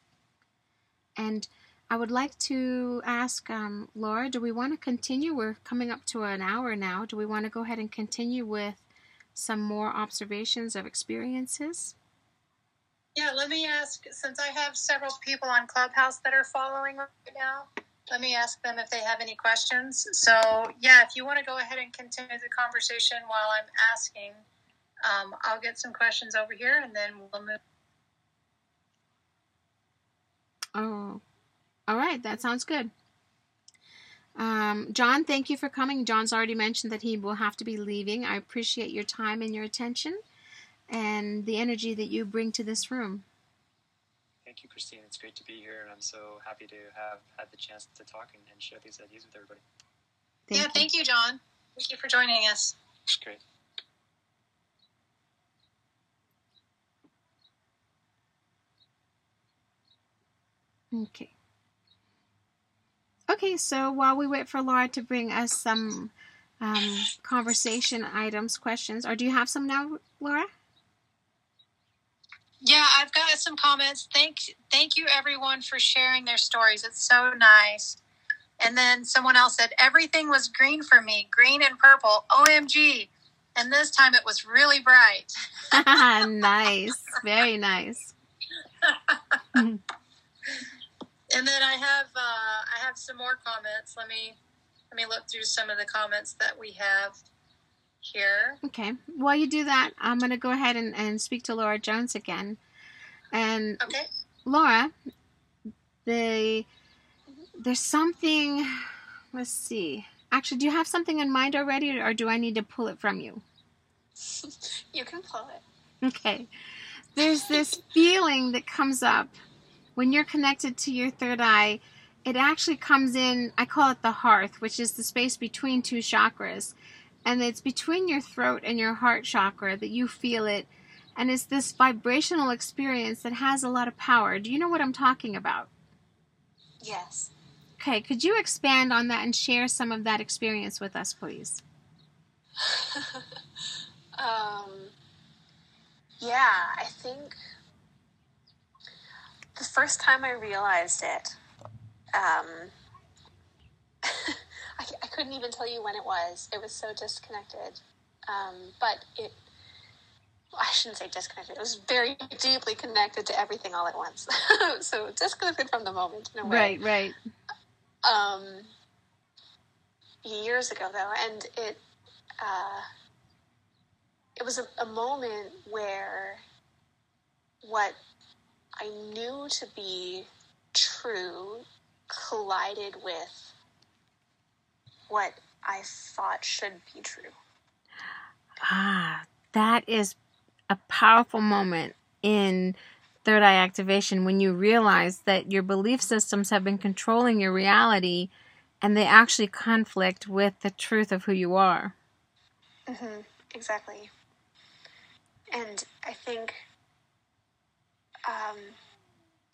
And I would like to ask um, Laura, do we want to continue? We're coming up to an hour now. Do we want to go ahead and continue with some more observations of experiences? Yeah, let me ask since I have several people on Clubhouse that are following right now, let me ask them if they have any questions. So, yeah, if you want to go ahead and continue the conversation while I'm asking, um, I'll get some questions over here and then we'll move. Oh, all right, that sounds good. Um, John, thank you for coming. John's already mentioned that he will have to be leaving. I appreciate your time and your attention and the energy that you bring to this room. Thank you, Christine. It's great to be here, and I'm so happy to have had the chance to talk and, and share these ideas with everybody. Thank yeah, you. thank you, John. Thank you for joining us. It's great. Okay. Okay, so while we wait for Laura to bring us some um, conversation items, questions, or do you have some now, Laura? Yeah, I've got some comments. Thank, thank you everyone for sharing their stories. It's so nice. And then someone else said everything was green for me, green and purple. OMG! And this time it was really bright. nice, very nice. And then I have uh, I have some more comments. Let me let me look through some of the comments that we have here. Okay. While you do that, I'm going to go ahead and, and speak to Laura Jones again. And okay. Laura, the there's something. Let's see. Actually, do you have something in mind already, or do I need to pull it from you? you can pull it. Okay. There's this feeling that comes up when you're connected to your third eye, it actually comes in, I call it the hearth, which is the space between two chakras. And it's between your throat and your heart chakra that you feel it. And it's this vibrational experience that has a lot of power. Do you know what I'm talking about? Yes. Okay, could you expand on that and share some of that experience with us, please? um, yeah, I think the first time I realized it, um, I, I, couldn't even tell you when it was. It was so disconnected. Um, but it, I shouldn't say disconnected. It was very deeply connected to everything all at once. so disconnected from the moment in a way. Right, right. Um, years ago though, and it, uh, it was a, a moment where what I knew to be true collided with what I thought should be true. Ah, that is a powerful moment in third eye activation when you realize that your belief systems have been controlling your reality and they actually conflict with the truth of who you are. Mm-hmm. Exactly. And I think um,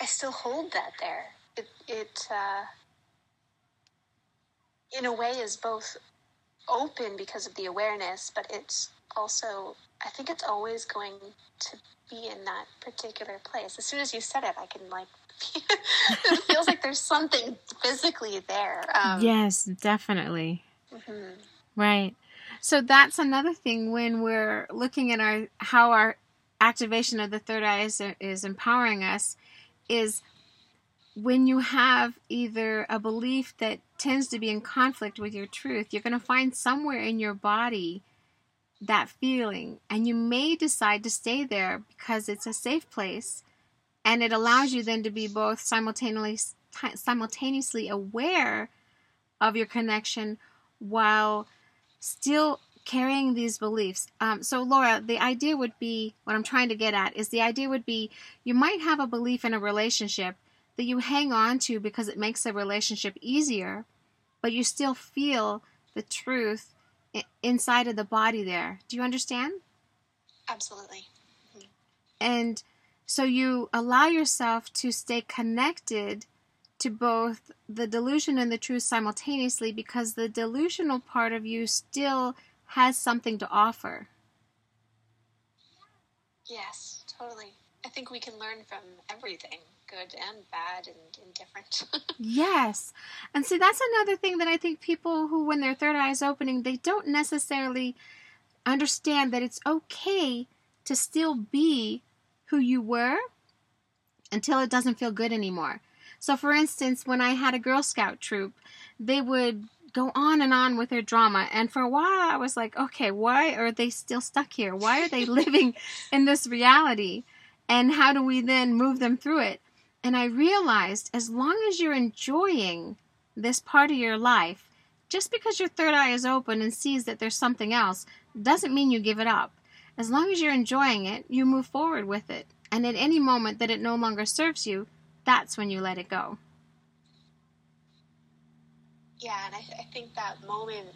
I still hold that there. It, it uh, in a way, is both open because of the awareness, but it's also, I think it's always going to be in that particular place. As soon as you said it, I can like, it feels like there's something physically there. Um, yes, definitely. Mm-hmm. Right. So that's another thing when we're looking at our how our activation of the third eye is, is empowering us is when you have either a belief that tends to be in conflict with your truth, you're going to find somewhere in your body that feeling, and you may decide to stay there because it's a safe place and it allows you then to be both simultaneously simultaneously aware of your connection while still carrying these beliefs. Um, so, Laura, the idea would be what I'm trying to get at is the idea would be you might have a belief in a relationship that you hang on to because it makes the relationship easier, but you still feel the truth inside of the body there. Do you understand? Absolutely. Mm-hmm. And so you allow yourself to stay connected to both the delusion and the truth simultaneously because the delusional part of you still has something to offer. Yes, totally. I think we can learn from everything, good and bad and indifferent. yes. And see, that's another thing that I think people who, when their third eye is opening, they don't necessarily understand that it's okay to still be who you were until it doesn't feel good anymore. So, for instance, when I had a Girl Scout troop, they would go on and on with their drama. And for a while, I was like, okay, why are they still stuck here? Why are they living in this reality? And how do we then move them through it? And I realized as long as you're enjoying this part of your life, just because your third eye is open and sees that there's something else doesn't mean you give it up. As long as you're enjoying it, you move forward with it. And at any moment that it no longer serves you, that's when you let it go. Yeah, and I, th- I think that moment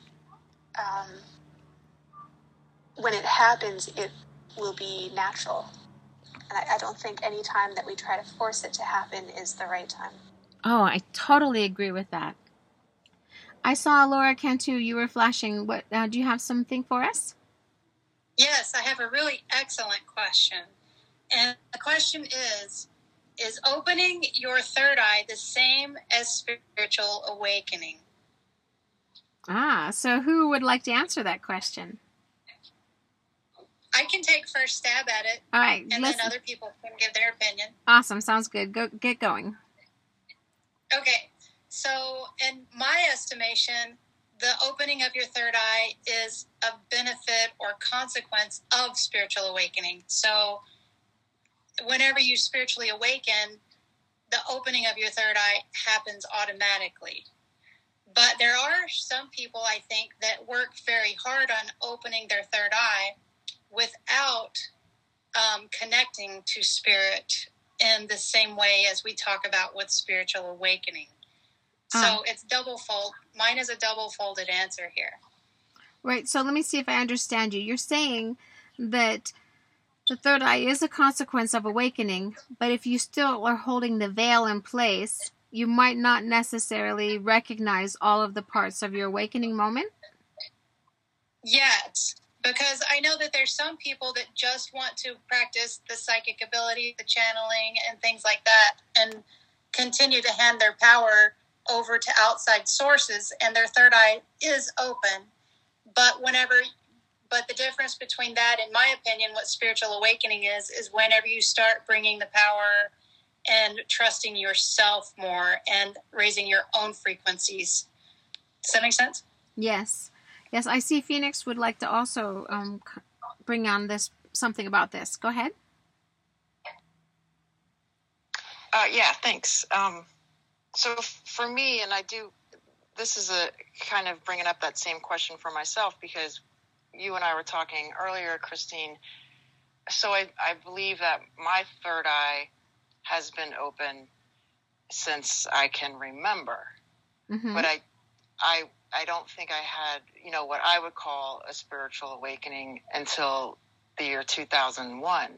um, when it happens, it will be natural. And I, I don't think any time that we try to force it to happen is the right time. Oh, I totally agree with that. I saw Laura Cantu, you were flashing. What uh, do you have something for us? Yes, I have a really excellent question. And the question is Is opening your third eye the same as spiritual awakening? Ah, so who would like to answer that question? I can take first stab at it. All right, and then other people can give their opinion. Awesome, sounds good. Go get going. Okay, so in my estimation, the opening of your third eye is a benefit or consequence of spiritual awakening. So, whenever you spiritually awaken, the opening of your third eye happens automatically. But there are some people, I think, that work very hard on opening their third eye without um, connecting to spirit in the same way as we talk about with spiritual awakening. So uh, it's double fold. Mine is a double folded answer here. Right. So let me see if I understand you. You're saying that the third eye is a consequence of awakening, but if you still are holding the veil in place, you might not necessarily recognize all of the parts of your awakening moment? Yet, because I know that there's some people that just want to practice the psychic ability, the channeling, and things like that, and continue to hand their power over to outside sources, and their third eye is open. But whenever, but the difference between that, in my opinion, what spiritual awakening is, is whenever you start bringing the power and trusting yourself more and raising your own frequencies. Does that make sense? Yes. Yes, I see Phoenix would like to also um, bring on this something about this. Go ahead. Uh, yeah, thanks. Um, so for me, and I do, this is a kind of bringing up that same question for myself because you and I were talking earlier, Christine. So I, I believe that my third eye has been open since I can remember. Mm-hmm. But I, I, I don't think I had, you know, what I would call a spiritual awakening until the year 2001.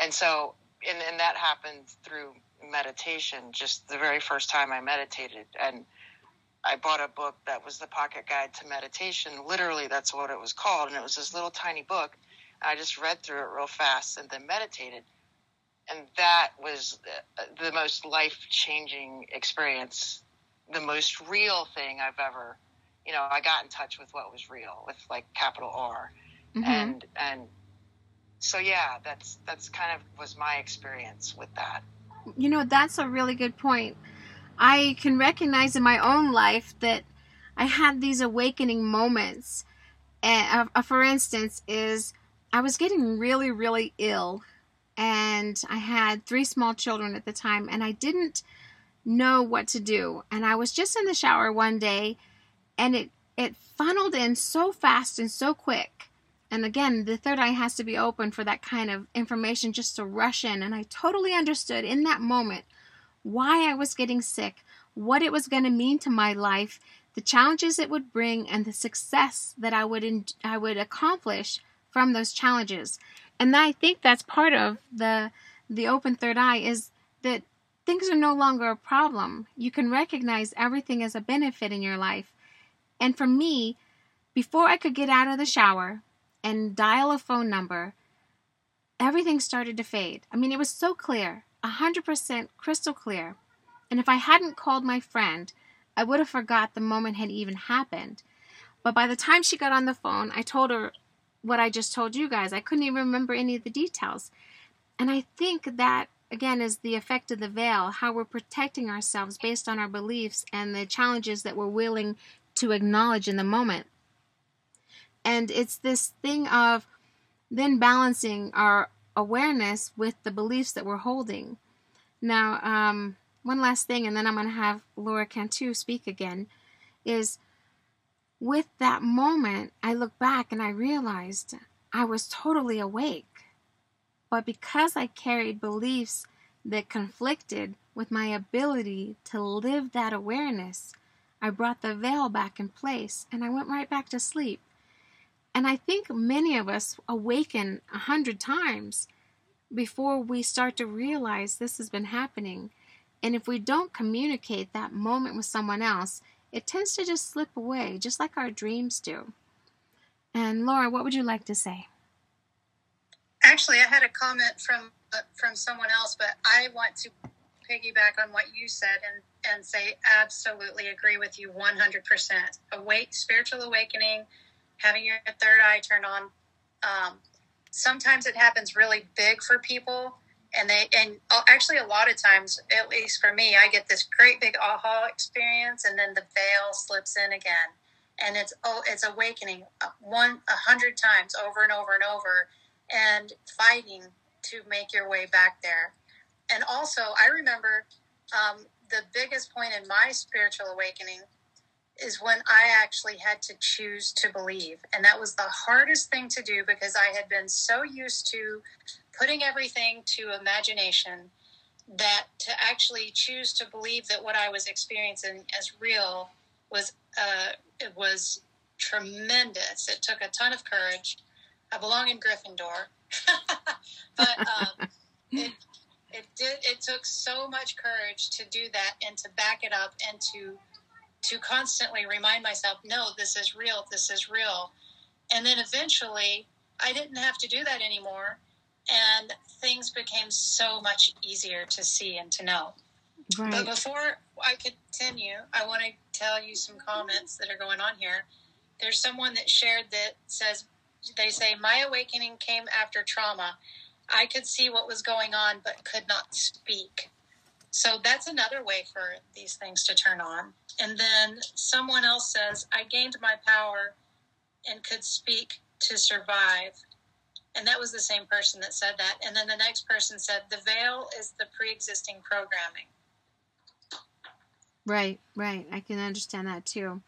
And so, and, and that happened through meditation, just the very first time I meditated. And I bought a book that was the Pocket Guide to Meditation. Literally, that's what it was called. And it was this little tiny book. I just read through it real fast and then meditated. And that was the most life changing experience, the most real thing I've ever, you know, I got in touch with what was real with like capital R. Mhm. And, and so, yeah, that's, that's kind of was my experience with that. You know, that's a really good point. I can recognize in my own life that I had these awakening moments. And uh, for instance, is I was getting really, really ill, and I had three small children at the time, and I didn't know what to do. And I was just in the shower one day, and it it funneled in so fast and so quick. And again, the third eye has to be open for that kind of information just to rush in. And I totally understood in that moment why I was getting sick, what it was going to mean to my life, the challenges it would bring, and the success that I would I would accomplish from those challenges. And I think that's part of the the open third eye is that things are no longer a problem. You can recognize everything as a benefit in your life. And for me, before I could get out of the shower and dial a phone number, everything started to fade. I mean, it was so clear, 100% crystal clear. And if I hadn't called my friend, I would have forgot the moment had even happened. But by the time she got on the phone, I told her what I just told you guys. I couldn't even remember any of the details. And I think that, again, is the effect of the veil, how we're protecting ourselves based on our beliefs and the challenges that we're willing to acknowledge in the moment. And it's this thing of then balancing our awareness with the beliefs that we're holding. Now, um, one last thing, and then I'm going to have Laura Cantu speak again, is with that moment, I look back and I realized I was totally awake. But because I carried beliefs that conflicted with my ability to live that awareness, I brought the veil back in place and I went right back to sleep. And I think many of us awaken a hundred times before we start to realize this has been happening. And if we don't communicate that moment with someone else, it tends to just slip away, just like our dreams do. And Laura, what would you like to say? Actually, I had a comment from uh, from someone else, but I want to piggyback on what you said and and say absolutely agree with you 100%. Awake, spiritual awakening, having your third eye turned on. Um, sometimes it happens really big for people, and they and uh, actually a lot of times, at least for me, I get this great big aha experience, and then the veil slips in again, and it's oh, it's awakening uh, one a hundred times over and over and over, and fighting to make your way back there. And also, I remember um, the biggest point in my spiritual awakening is when I actually had to choose to believe. And that was the hardest thing to do because I had been so used to putting everything to imagination that to actually choose to believe that what I was experiencing as real was uh, it was tremendous. It took a ton of courage. I belong in Gryffindor, but um, it it did it took so much courage to do that and to back it up and to to constantly remind myself no this is real this is real. And then eventually i didn't have to do that anymore and things became so much easier to see and to know. But before i continue i want to tell you some comments that are going on here. There's someone that shared that says they say my awakening came after trauma. I could see what was going on but could not speak. So that's another way for these things to turn on. And then someone else says, I gained my power and could speak to survive. And that was the same person that said that. And then the next person said, the veil is the pre existing programming. Right, right. I can understand that too.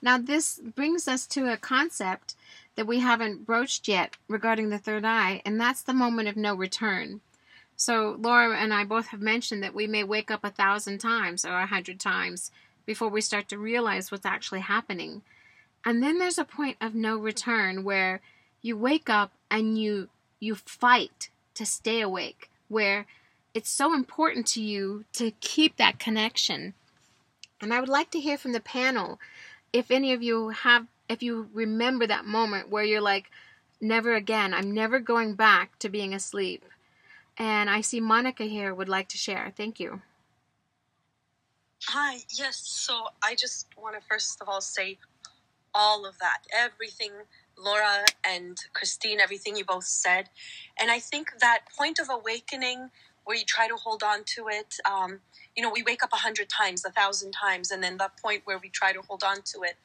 Now, this brings us to a concept that we haven't broached yet regarding the third eye, and that's the moment of no return. So Laura and I both have mentioned that we may wake up a thousand times or a hundred times before we start to realize what's actually happening. And then there's a point of no return where you wake up and you you fight to stay awake, where it's so important to you to keep that connection. And I would like to hear from the panel if any of you have if you remember that moment where you're like never again, I'm never going back to being asleep. And I see Monica here would like to share. Thank you. Hi, yes. So I just want to first of all say all of that, everything Laura and Christine, everything you both said. And I think that point of awakening where you try to hold on to it, um, you know, we wake up a hundred times, a thousand times, and then the point where we try to hold on to it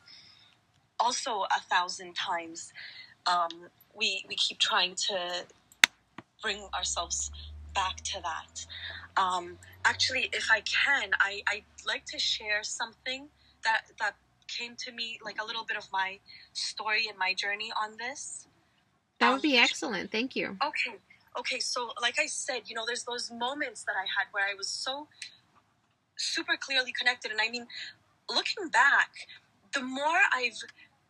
also a thousand times. Um, we, we keep trying to bring ourselves back to that. Um, actually, if I can, I, I'd like to share something that, that came to me, like a little bit of my story and my journey on this. That would be um, excellent. Thank you. Okay. Okay. So, like I said, you know, there's those moments that I had where I was so super clearly connected. And I mean, looking back, the more I've,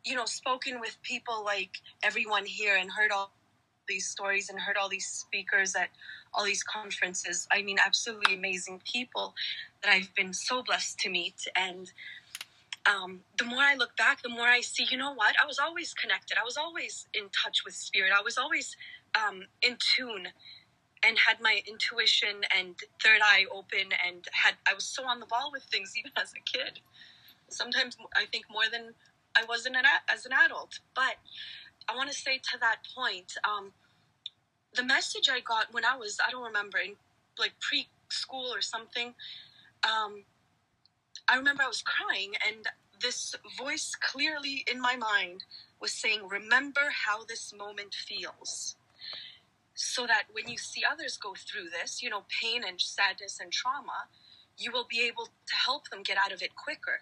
you know, spoken with people like everyone here and heard all these stories and heard all these speakers at all these conferences. I mean, absolutely amazing people that I've been so blessed to meet. And um, the more I look back, the more I see, you know what? I was always connected. I was always in touch with spirit. I was always um, in tune and had my intuition and third eye open and had I was so on the ball with things even as a kid. Sometimes I think more than I was in an, as an adult. But I want to say to that point, um, the message I got when I was I don't remember in like preschool or something. Um, I remember I was crying, and this voice clearly in my mind was saying, Remember how this moment feels. So that when you see others go through this, you know, pain and sadness and trauma, you will be able to help them get out of it quicker.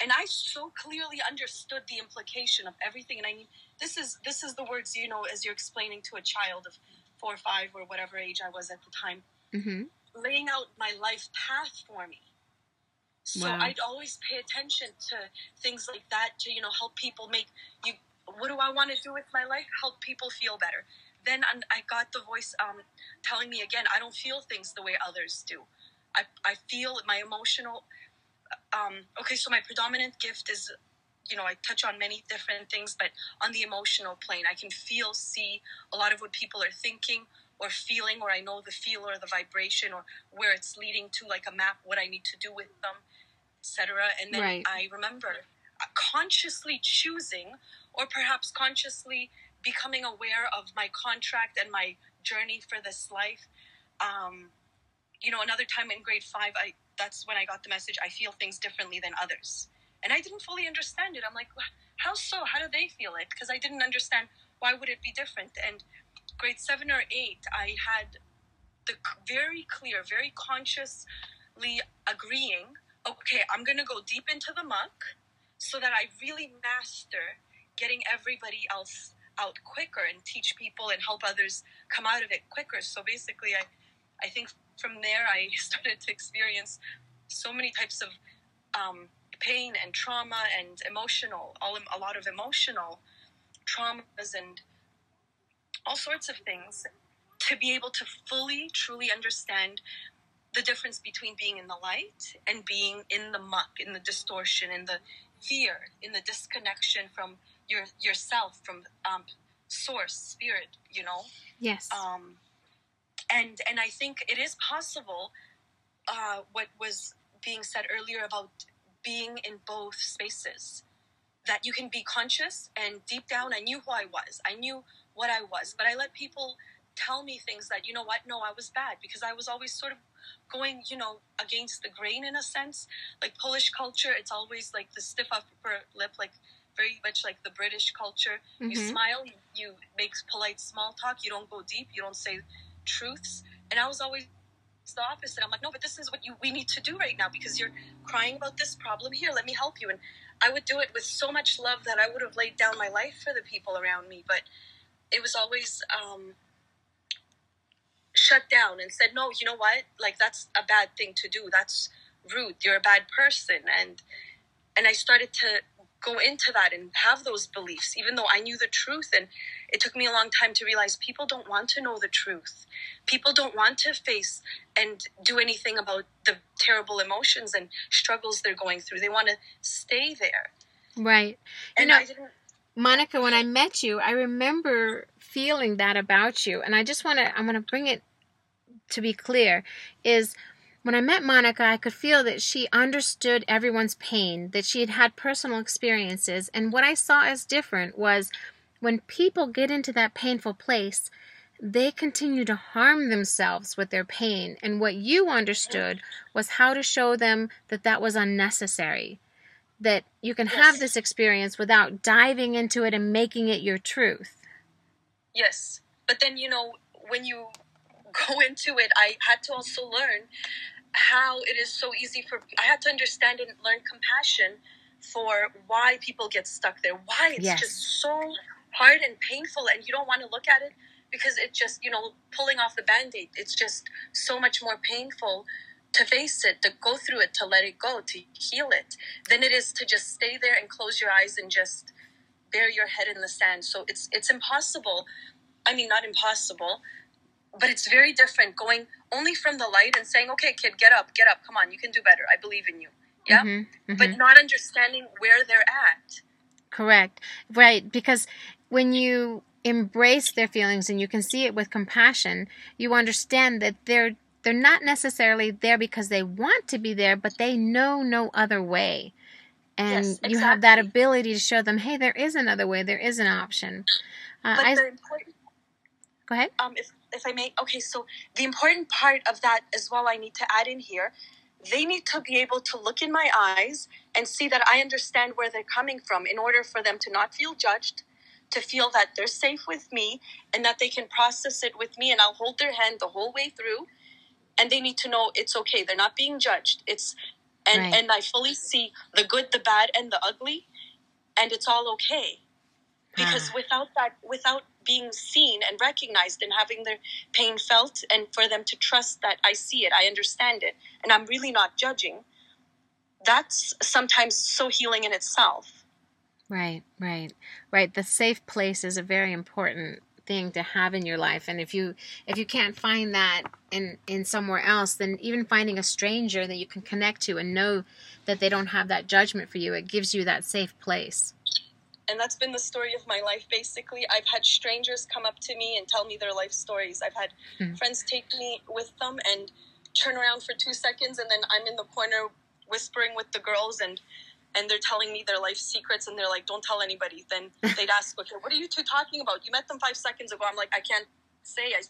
And I so clearly understood the implication of everything. And I mean, this is this is the words you know as you're explaining to a child of four or five or whatever age I was at the time, mm-hmm. laying out my life path for me. So wow. I'd always pay attention to things like that to, you know, help people make you. What do I want to do with my life? Help people feel better. Then I got the voice um, telling me again, I don't feel things the way others do. I, I feel my emotional. Um, okay, so my predominant gift is, you know, I touch on many different things, but on the emotional plane, I can feel, see a lot of what people are thinking or feeling, or I know the feel or the vibration or where it's leading to, like a map, what I need to do with them etc. And then right. I remember consciously choosing, or perhaps consciously becoming aware of my contract and my journey for this life. Um, you know, another time in grade five, I that's when I got the message. I feel things differently than others, and I didn't fully understand it. I'm like, how so? How do they feel it? Because I didn't understand why would it be different. And grade seven or eight, I had the very clear, very consciously agreeing okay, I'm going to go deep into the muck so that I really master getting everybody else out quicker and teach people and help others come out of it quicker. So basically, I, I think from there I started to experience so many types of um, pain and trauma and emotional, all a lot of emotional traumas and all sorts of things to be able to fully, truly understand the difference between being in the light and being in the muck, in the distortion, in the fear, in the disconnection from your yourself, from um, source, spirit. You know. Yes. Um, and and I think it is possible. Uh, what was being said earlier about being in both spaces, that you can be conscious and deep down, I knew who I was. I knew what I was, but I let people tell me things that you know what no i was bad because i was always sort of going, you know, against the grain in a sense. Like Polish culture, it's always like the stiff upper lip, like very much like the British culture. Mm-hmm. You smile, you, you make polite small talk, you don't go deep, you don't say truths. And I was always the opposite. I'm like, no, but this is what you we need to do right now because you're crying about this problem. Here, let me help you. And I would do it with so much love that I would have laid down my life for the people around me. But it was always um, shut down and said, no, you know what? Like that's a bad thing to do. That's rude. You're a bad person. And and I started to go into that and have those beliefs, even though I knew the truth. And it took me a long time to realize people don't want to know the truth. People don't want to face and do anything about the terrible emotions and struggles they're going through. They want to stay there. Right. And know, I didn't. Monica, when I met you, I remember feeling that about you. And I just want to, I'm going to bring it to be clear is when I met Monica, I could feel that she understood everyone's pain, that she had had personal experiences. And what I saw as different was when people get into that painful place, they continue to harm themselves with their pain. And what you understood was how to show them that that was unnecessary. That you can have this experience without diving into it and making it your truth. Yes. But then, you know, when you go into it, I had to also learn how it is so easy for, I had to understand and learn compassion for why people get stuck there, why it's Yes. just so hard and painful, and you don't want to look at it because it just, you know, pulling off the band aid, it's just so much more painful to face it, to go through it, to let it go, to heal it, than it is to just stay there and close your eyes and just bury your head in the sand. So it's it's impossible. I mean, not impossible, but it's very different going only from the light and saying, "Okay, kid, get up, get up, come on, you can do better. I believe in you." Yeah, Mhm, mhm. but not understanding where they're at. Correct. Right. Because when you embrace their feelings and you can see it with compassion, you understand that they're they're not necessarily there because they want to be there, but they know no other way. And Yes, you have that ability to show them, hey, there is another way, there is an option. Uh, But I, the important go ahead. um, if I may, okay, so the important part of that as well, I need to add in here. They need to be able to look in my eyes and see that I understand where they're coming from in order for them to not feel judged, to feel that they're safe with me and that they can process it with me and I'll hold their hand the whole way through. And they need to know it's okay. They're not being judged. It's and Right. and I fully see the good, the bad, and the ugly, and it's all okay because mm. without that without being seen and recognized and having their pain felt and for them to trust that i see it i understand it and i'm really not judging that's sometimes so healing in itself Right, right, right. The safe place is a very important thing to have in your life, and if you if you can't find that in in somewhere else, then even finding a stranger that you can connect to and know that they don't have that judgment for you, it gives you that safe place. And that's been the story of my life basically. I've had strangers come up to me and tell me their life stories. I've had Hmm. friends take me with them and turn around for two seconds and then i'm in the corner whispering with the girls and and they're telling me their life secrets and they're like don't tell anybody. Then they'd ask okay what are you two talking about? You met them five seconds ago. I'm like i can't say. I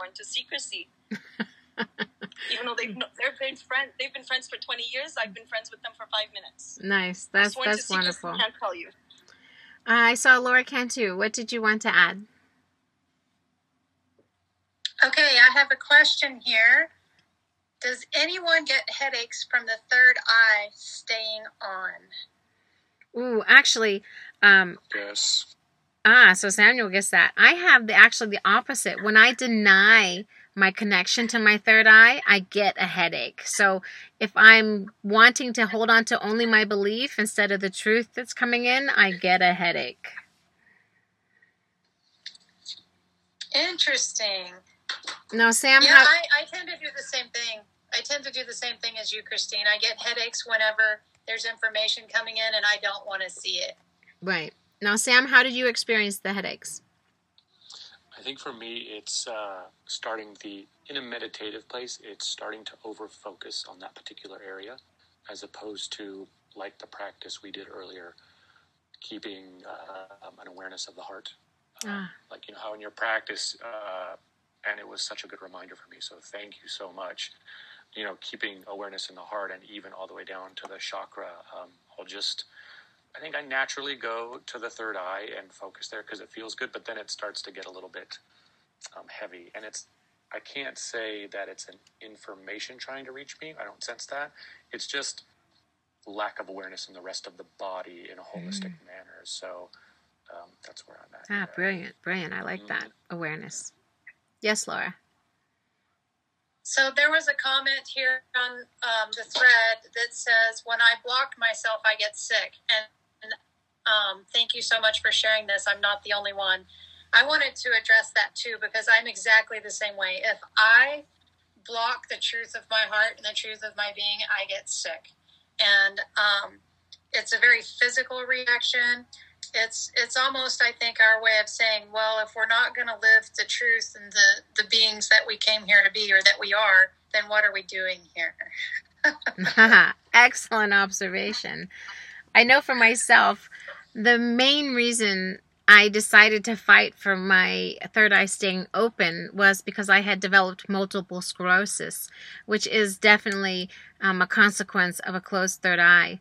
went to secrecy. Even though they've they've been friends they've been friends for 20 years i've been friends with them for five minutes. Nice. That's that's wonderful. can't tell you I saw Laura Cantu. What did you want to add? Okay, I have a question here. Does anyone get headaches from the third eye staying on? Ooh, actually, um, Yes. Ah, so Samuel gets that. I have the actually the opposite. When I deny my connection to my third eye, I get a headache. So if I'm wanting to hold on to only my belief instead of the truth that's coming in, I get a headache. Interesting. Now, Sam, Yeah, how, I, I tend to do the same thing. I tend to do the same thing as you, Christine. I get headaches whenever there's information coming in and I don't want to see it. right now, Sam, how did you experience the headaches? I think for me, it's uh, starting the in a meditative place. It's starting to over focus on that particular area, as opposed to like the practice we did earlier, keeping uh, an awareness of the heart. Uh, Ah. Like you know how in your practice, uh, and it was such a good reminder for me. So thank you so much. You know, keeping awareness in the heart and even all the way down to the chakra. Um, I'll just I think I naturally go to the third eye and focus there because it feels good, but then it starts to get a little bit um, heavy. And it's, I can't say that it's an information trying to reach me. I don't sense that. It's just lack of awareness in the rest of the body in a holistic manner. So um, that's where I'm at. Ah, there. brilliant, brilliant. I like that awareness. Yes, Laura. So there was a comment here on um, the thread that says, "When I block myself, I get sick." And um, thank you so much for sharing this. I'm not the only one. I wanted to address that too because I'm exactly the same way. If I block the truth of my heart and the truth of my being, I get sick, and um, it's a very physical reaction it's it's almost I think our way of saying, well, if we're not going to live the truth and the the beings that we came here to be or that we are, then what are we doing here? Excellent observation. I know for myself, the main reason I decided to fight for my third eye staying open was because I had developed multiple sclerosis, which is definitely um, a consequence of a closed third eye.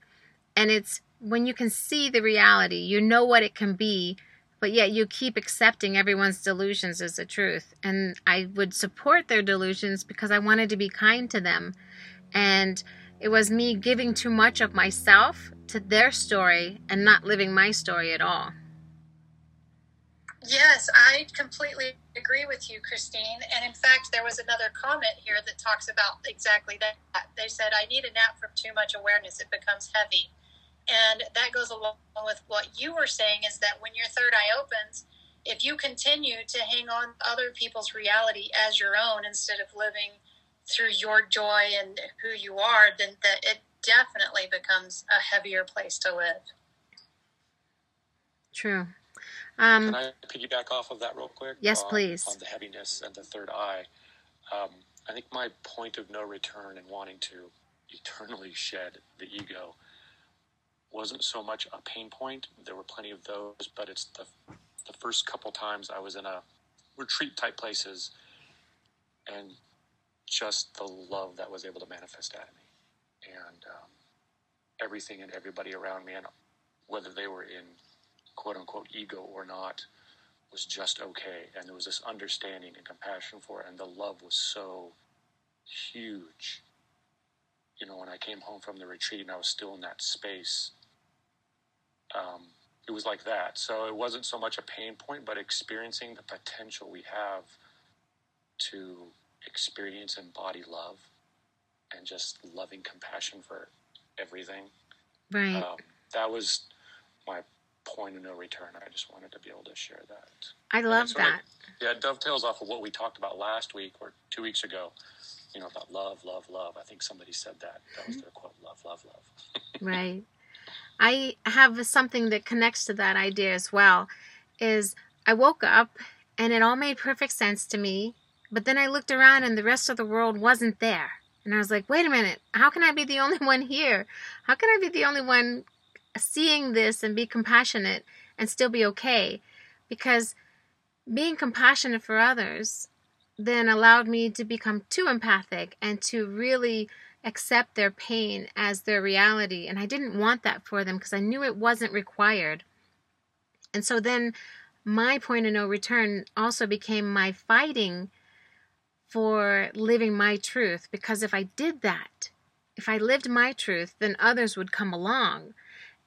And it's when you can see the reality, you know what it can be, but yet you keep accepting everyone's delusions as the truth. And I would support their delusions because I wanted to be kind to them. And it was me giving too much of myself to their story and not living my story at all. Yes, I completely agree with you, Christine. And in fact, there was another comment here that talks about exactly that. They said, I need a nap from too much awareness. It becomes heavy. And that goes along with what you were saying is that when your third eye opens, if you continue to hang on other people's reality as your own instead of living through your joy and who you are, then that it definitely becomes a heavier place to live. True. Um, Can I piggyback off of that real quick? Yes, please. On the heaviness and the third eye. Um, I think my point of no return and wanting to eternally shed the ego wasn't so much a pain point. There were plenty of those, but it's the the first couple times I was in a retreat type places, and just the love that was able to manifest out of me, and um, everything and everybody around me, and whether they were in quote unquote ego or not, was just okay. And there was this understanding and compassion for it, and the love was so huge. You know, when I came home from the retreat and I was still in that space, um, it was like that. So it wasn't so much a pain point, but experiencing the potential we have to experience and body love and just loving compassion for everything. Right. Um, that was my point of no return. I just wanted to be able to share that. I love that. Of, yeah, it dovetails off of what we talked about last week or two weeks ago. You know about love, love, love. I think somebody said that. That was their quote: "Love, love, love." right. I have something that connects to that idea as well. Is I woke up and it all made perfect sense to me, but then I looked around and the rest of the world wasn't there. And I was like, wait a minute, how can I be the only one here? How can I be the only one seeing this and be compassionate and still be okay? Because being compassionate for others then allowed me to become too empathic and to really accept their pain as their reality. And I didn't want that for them because I knew it wasn't required. And so then my point of no return also became my fighting for living my truth because if I did that, if I lived my truth, then others would come along.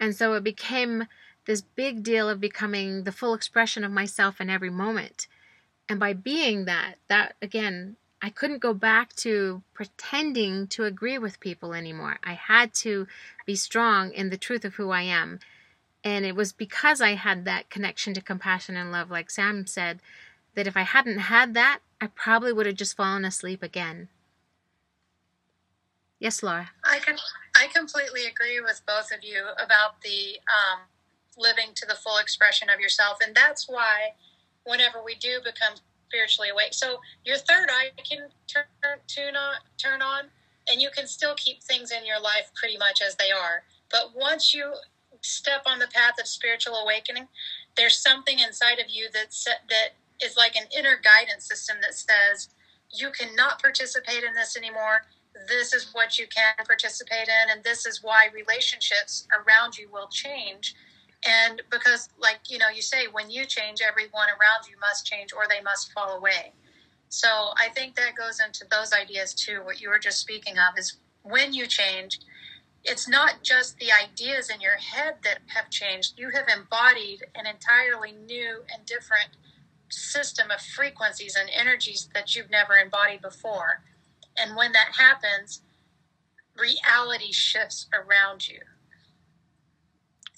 And so it became this big deal of becoming the full expression of myself in every moment. And by being that, that again I couldn't go back to pretending to agree with people anymore. I had to be strong in the truth of who I am. And it was because I had that connection to compassion and love, like Sam said, that if I hadn't had that, I probably would have just fallen asleep again. Yes, Laura. I can I completely agree with both of you about the um, living to the full expression of yourself, and that's why whenever we do become spiritually awake. So your third eye can turn tune on, turn on, and you can still keep things in your life pretty much as they are. But once you step on the path of spiritual awakening, there's something inside of you that that is like an inner guidance system that says you cannot participate in this anymore. This is what you can participate in, and this is why relationships around you will change. And because like you know you say when you change everyone around you must change or they must fall away. So i think that goes into those ideas too what you were just speaking of is when you change it's not just the ideas in your head that have changed. You have embodied an entirely new and different system of frequencies and energies that you've never embodied before And when that happens, reality shifts around you.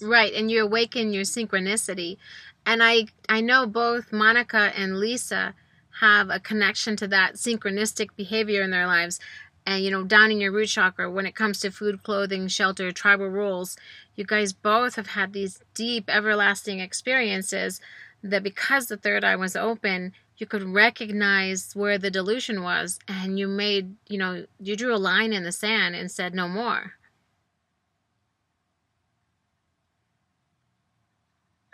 Right, and you awaken your synchronicity. And I I know both Monica and Lisa have a connection to that synchronistic behavior in their lives. And you know, down in your root chakra, when it comes to food, clothing, shelter, tribal rules, you guys both have had these deep, everlasting experiences that because the third eye was open, you could recognize where the delusion was and you made, you know, you drew a line in the sand and said no more.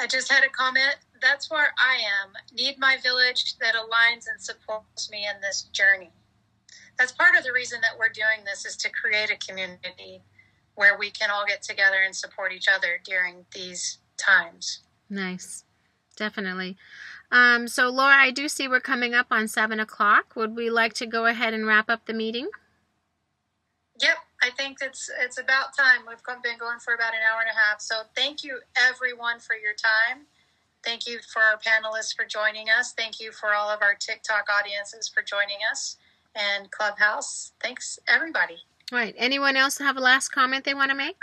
I just had a comment. That's where I am. Need my village that aligns and supports me in this journey. That's part of the reason that we're doing this is to create a community where we can all get together and support each other during these times. Nice. Definitely. Um, so, Laura, I do see we're coming up on 7 o'clock. Would we like to go ahead and wrap up the meeting? Yep, I think it's it's about time. We've been going for about an hour and a half. So thank you everyone for your time. Thank you for our panelists for joining us. Thank you for all of our TikTok audiences for joining us and Clubhouse. Thanks everybody. All right. Anyone else have a last comment they want to make?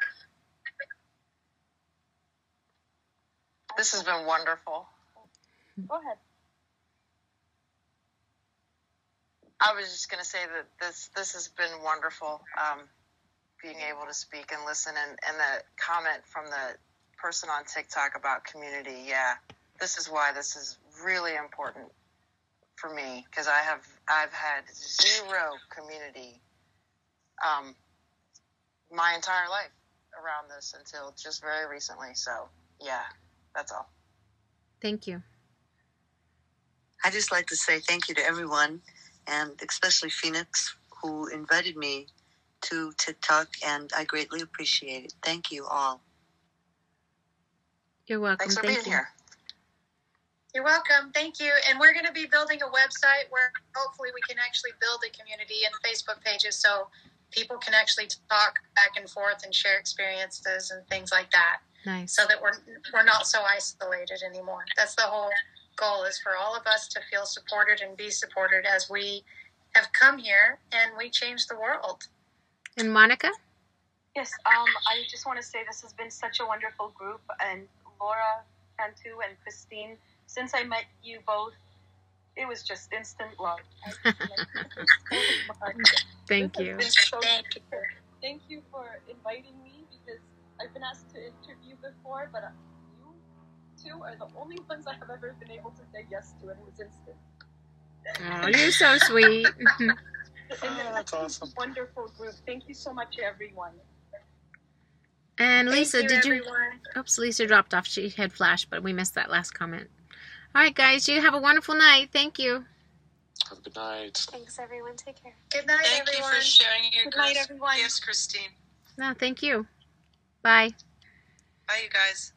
This has been wonderful. Go ahead. I was just going to say that this this has been wonderful, um, being able to speak and listen, and, and the comment from the person on TikTok about community. Yeah, this is why this is really important for me because I have I've had zero community um, my entire life around this until just very recently. So yeah, that's all. Thank you. I just like to say thank you to everyone, and especially Phoenix, who invited me to TikTok, and I greatly appreciate it. Thank you all. You're welcome. Thanks for Thank being you. here. You're welcome. Thank you. And we're going to be building a website where hopefully we can actually build a community and Facebook pages so people can actually talk back and forth and share experiences and things like that Nice. so that we're we're not so isolated anymore. That's the whole goal is for all of us to feel supported and be supported as we have come here and we change the world. And Monica? Yes, um, I just want to say this has been such a wonderful group, and Laura, Cantu, and Christine. Since I met you both, it was just instant love. I just like you so much. Thank you. so Thank you. Thank you for inviting me because I've been asked to interview before, but uh, you two are the only ones I have ever been able to say yes to, and it was instant. Oh, you're so sweet. And Oh, that's awesome. Wonderful group. Thank you so much, everyone. and Lisa, Thank you, did you? everyone. Oops, Lisa dropped off. She had flash, but we missed that last comment. All right, guys, you have a wonderful night. Thank you. Have a good night. Thanks, everyone. Take care. Good night, Thank you for sharing your Good night, gifts- everyone. gifts, Christine. No, thank you. Bye. Bye, you guys.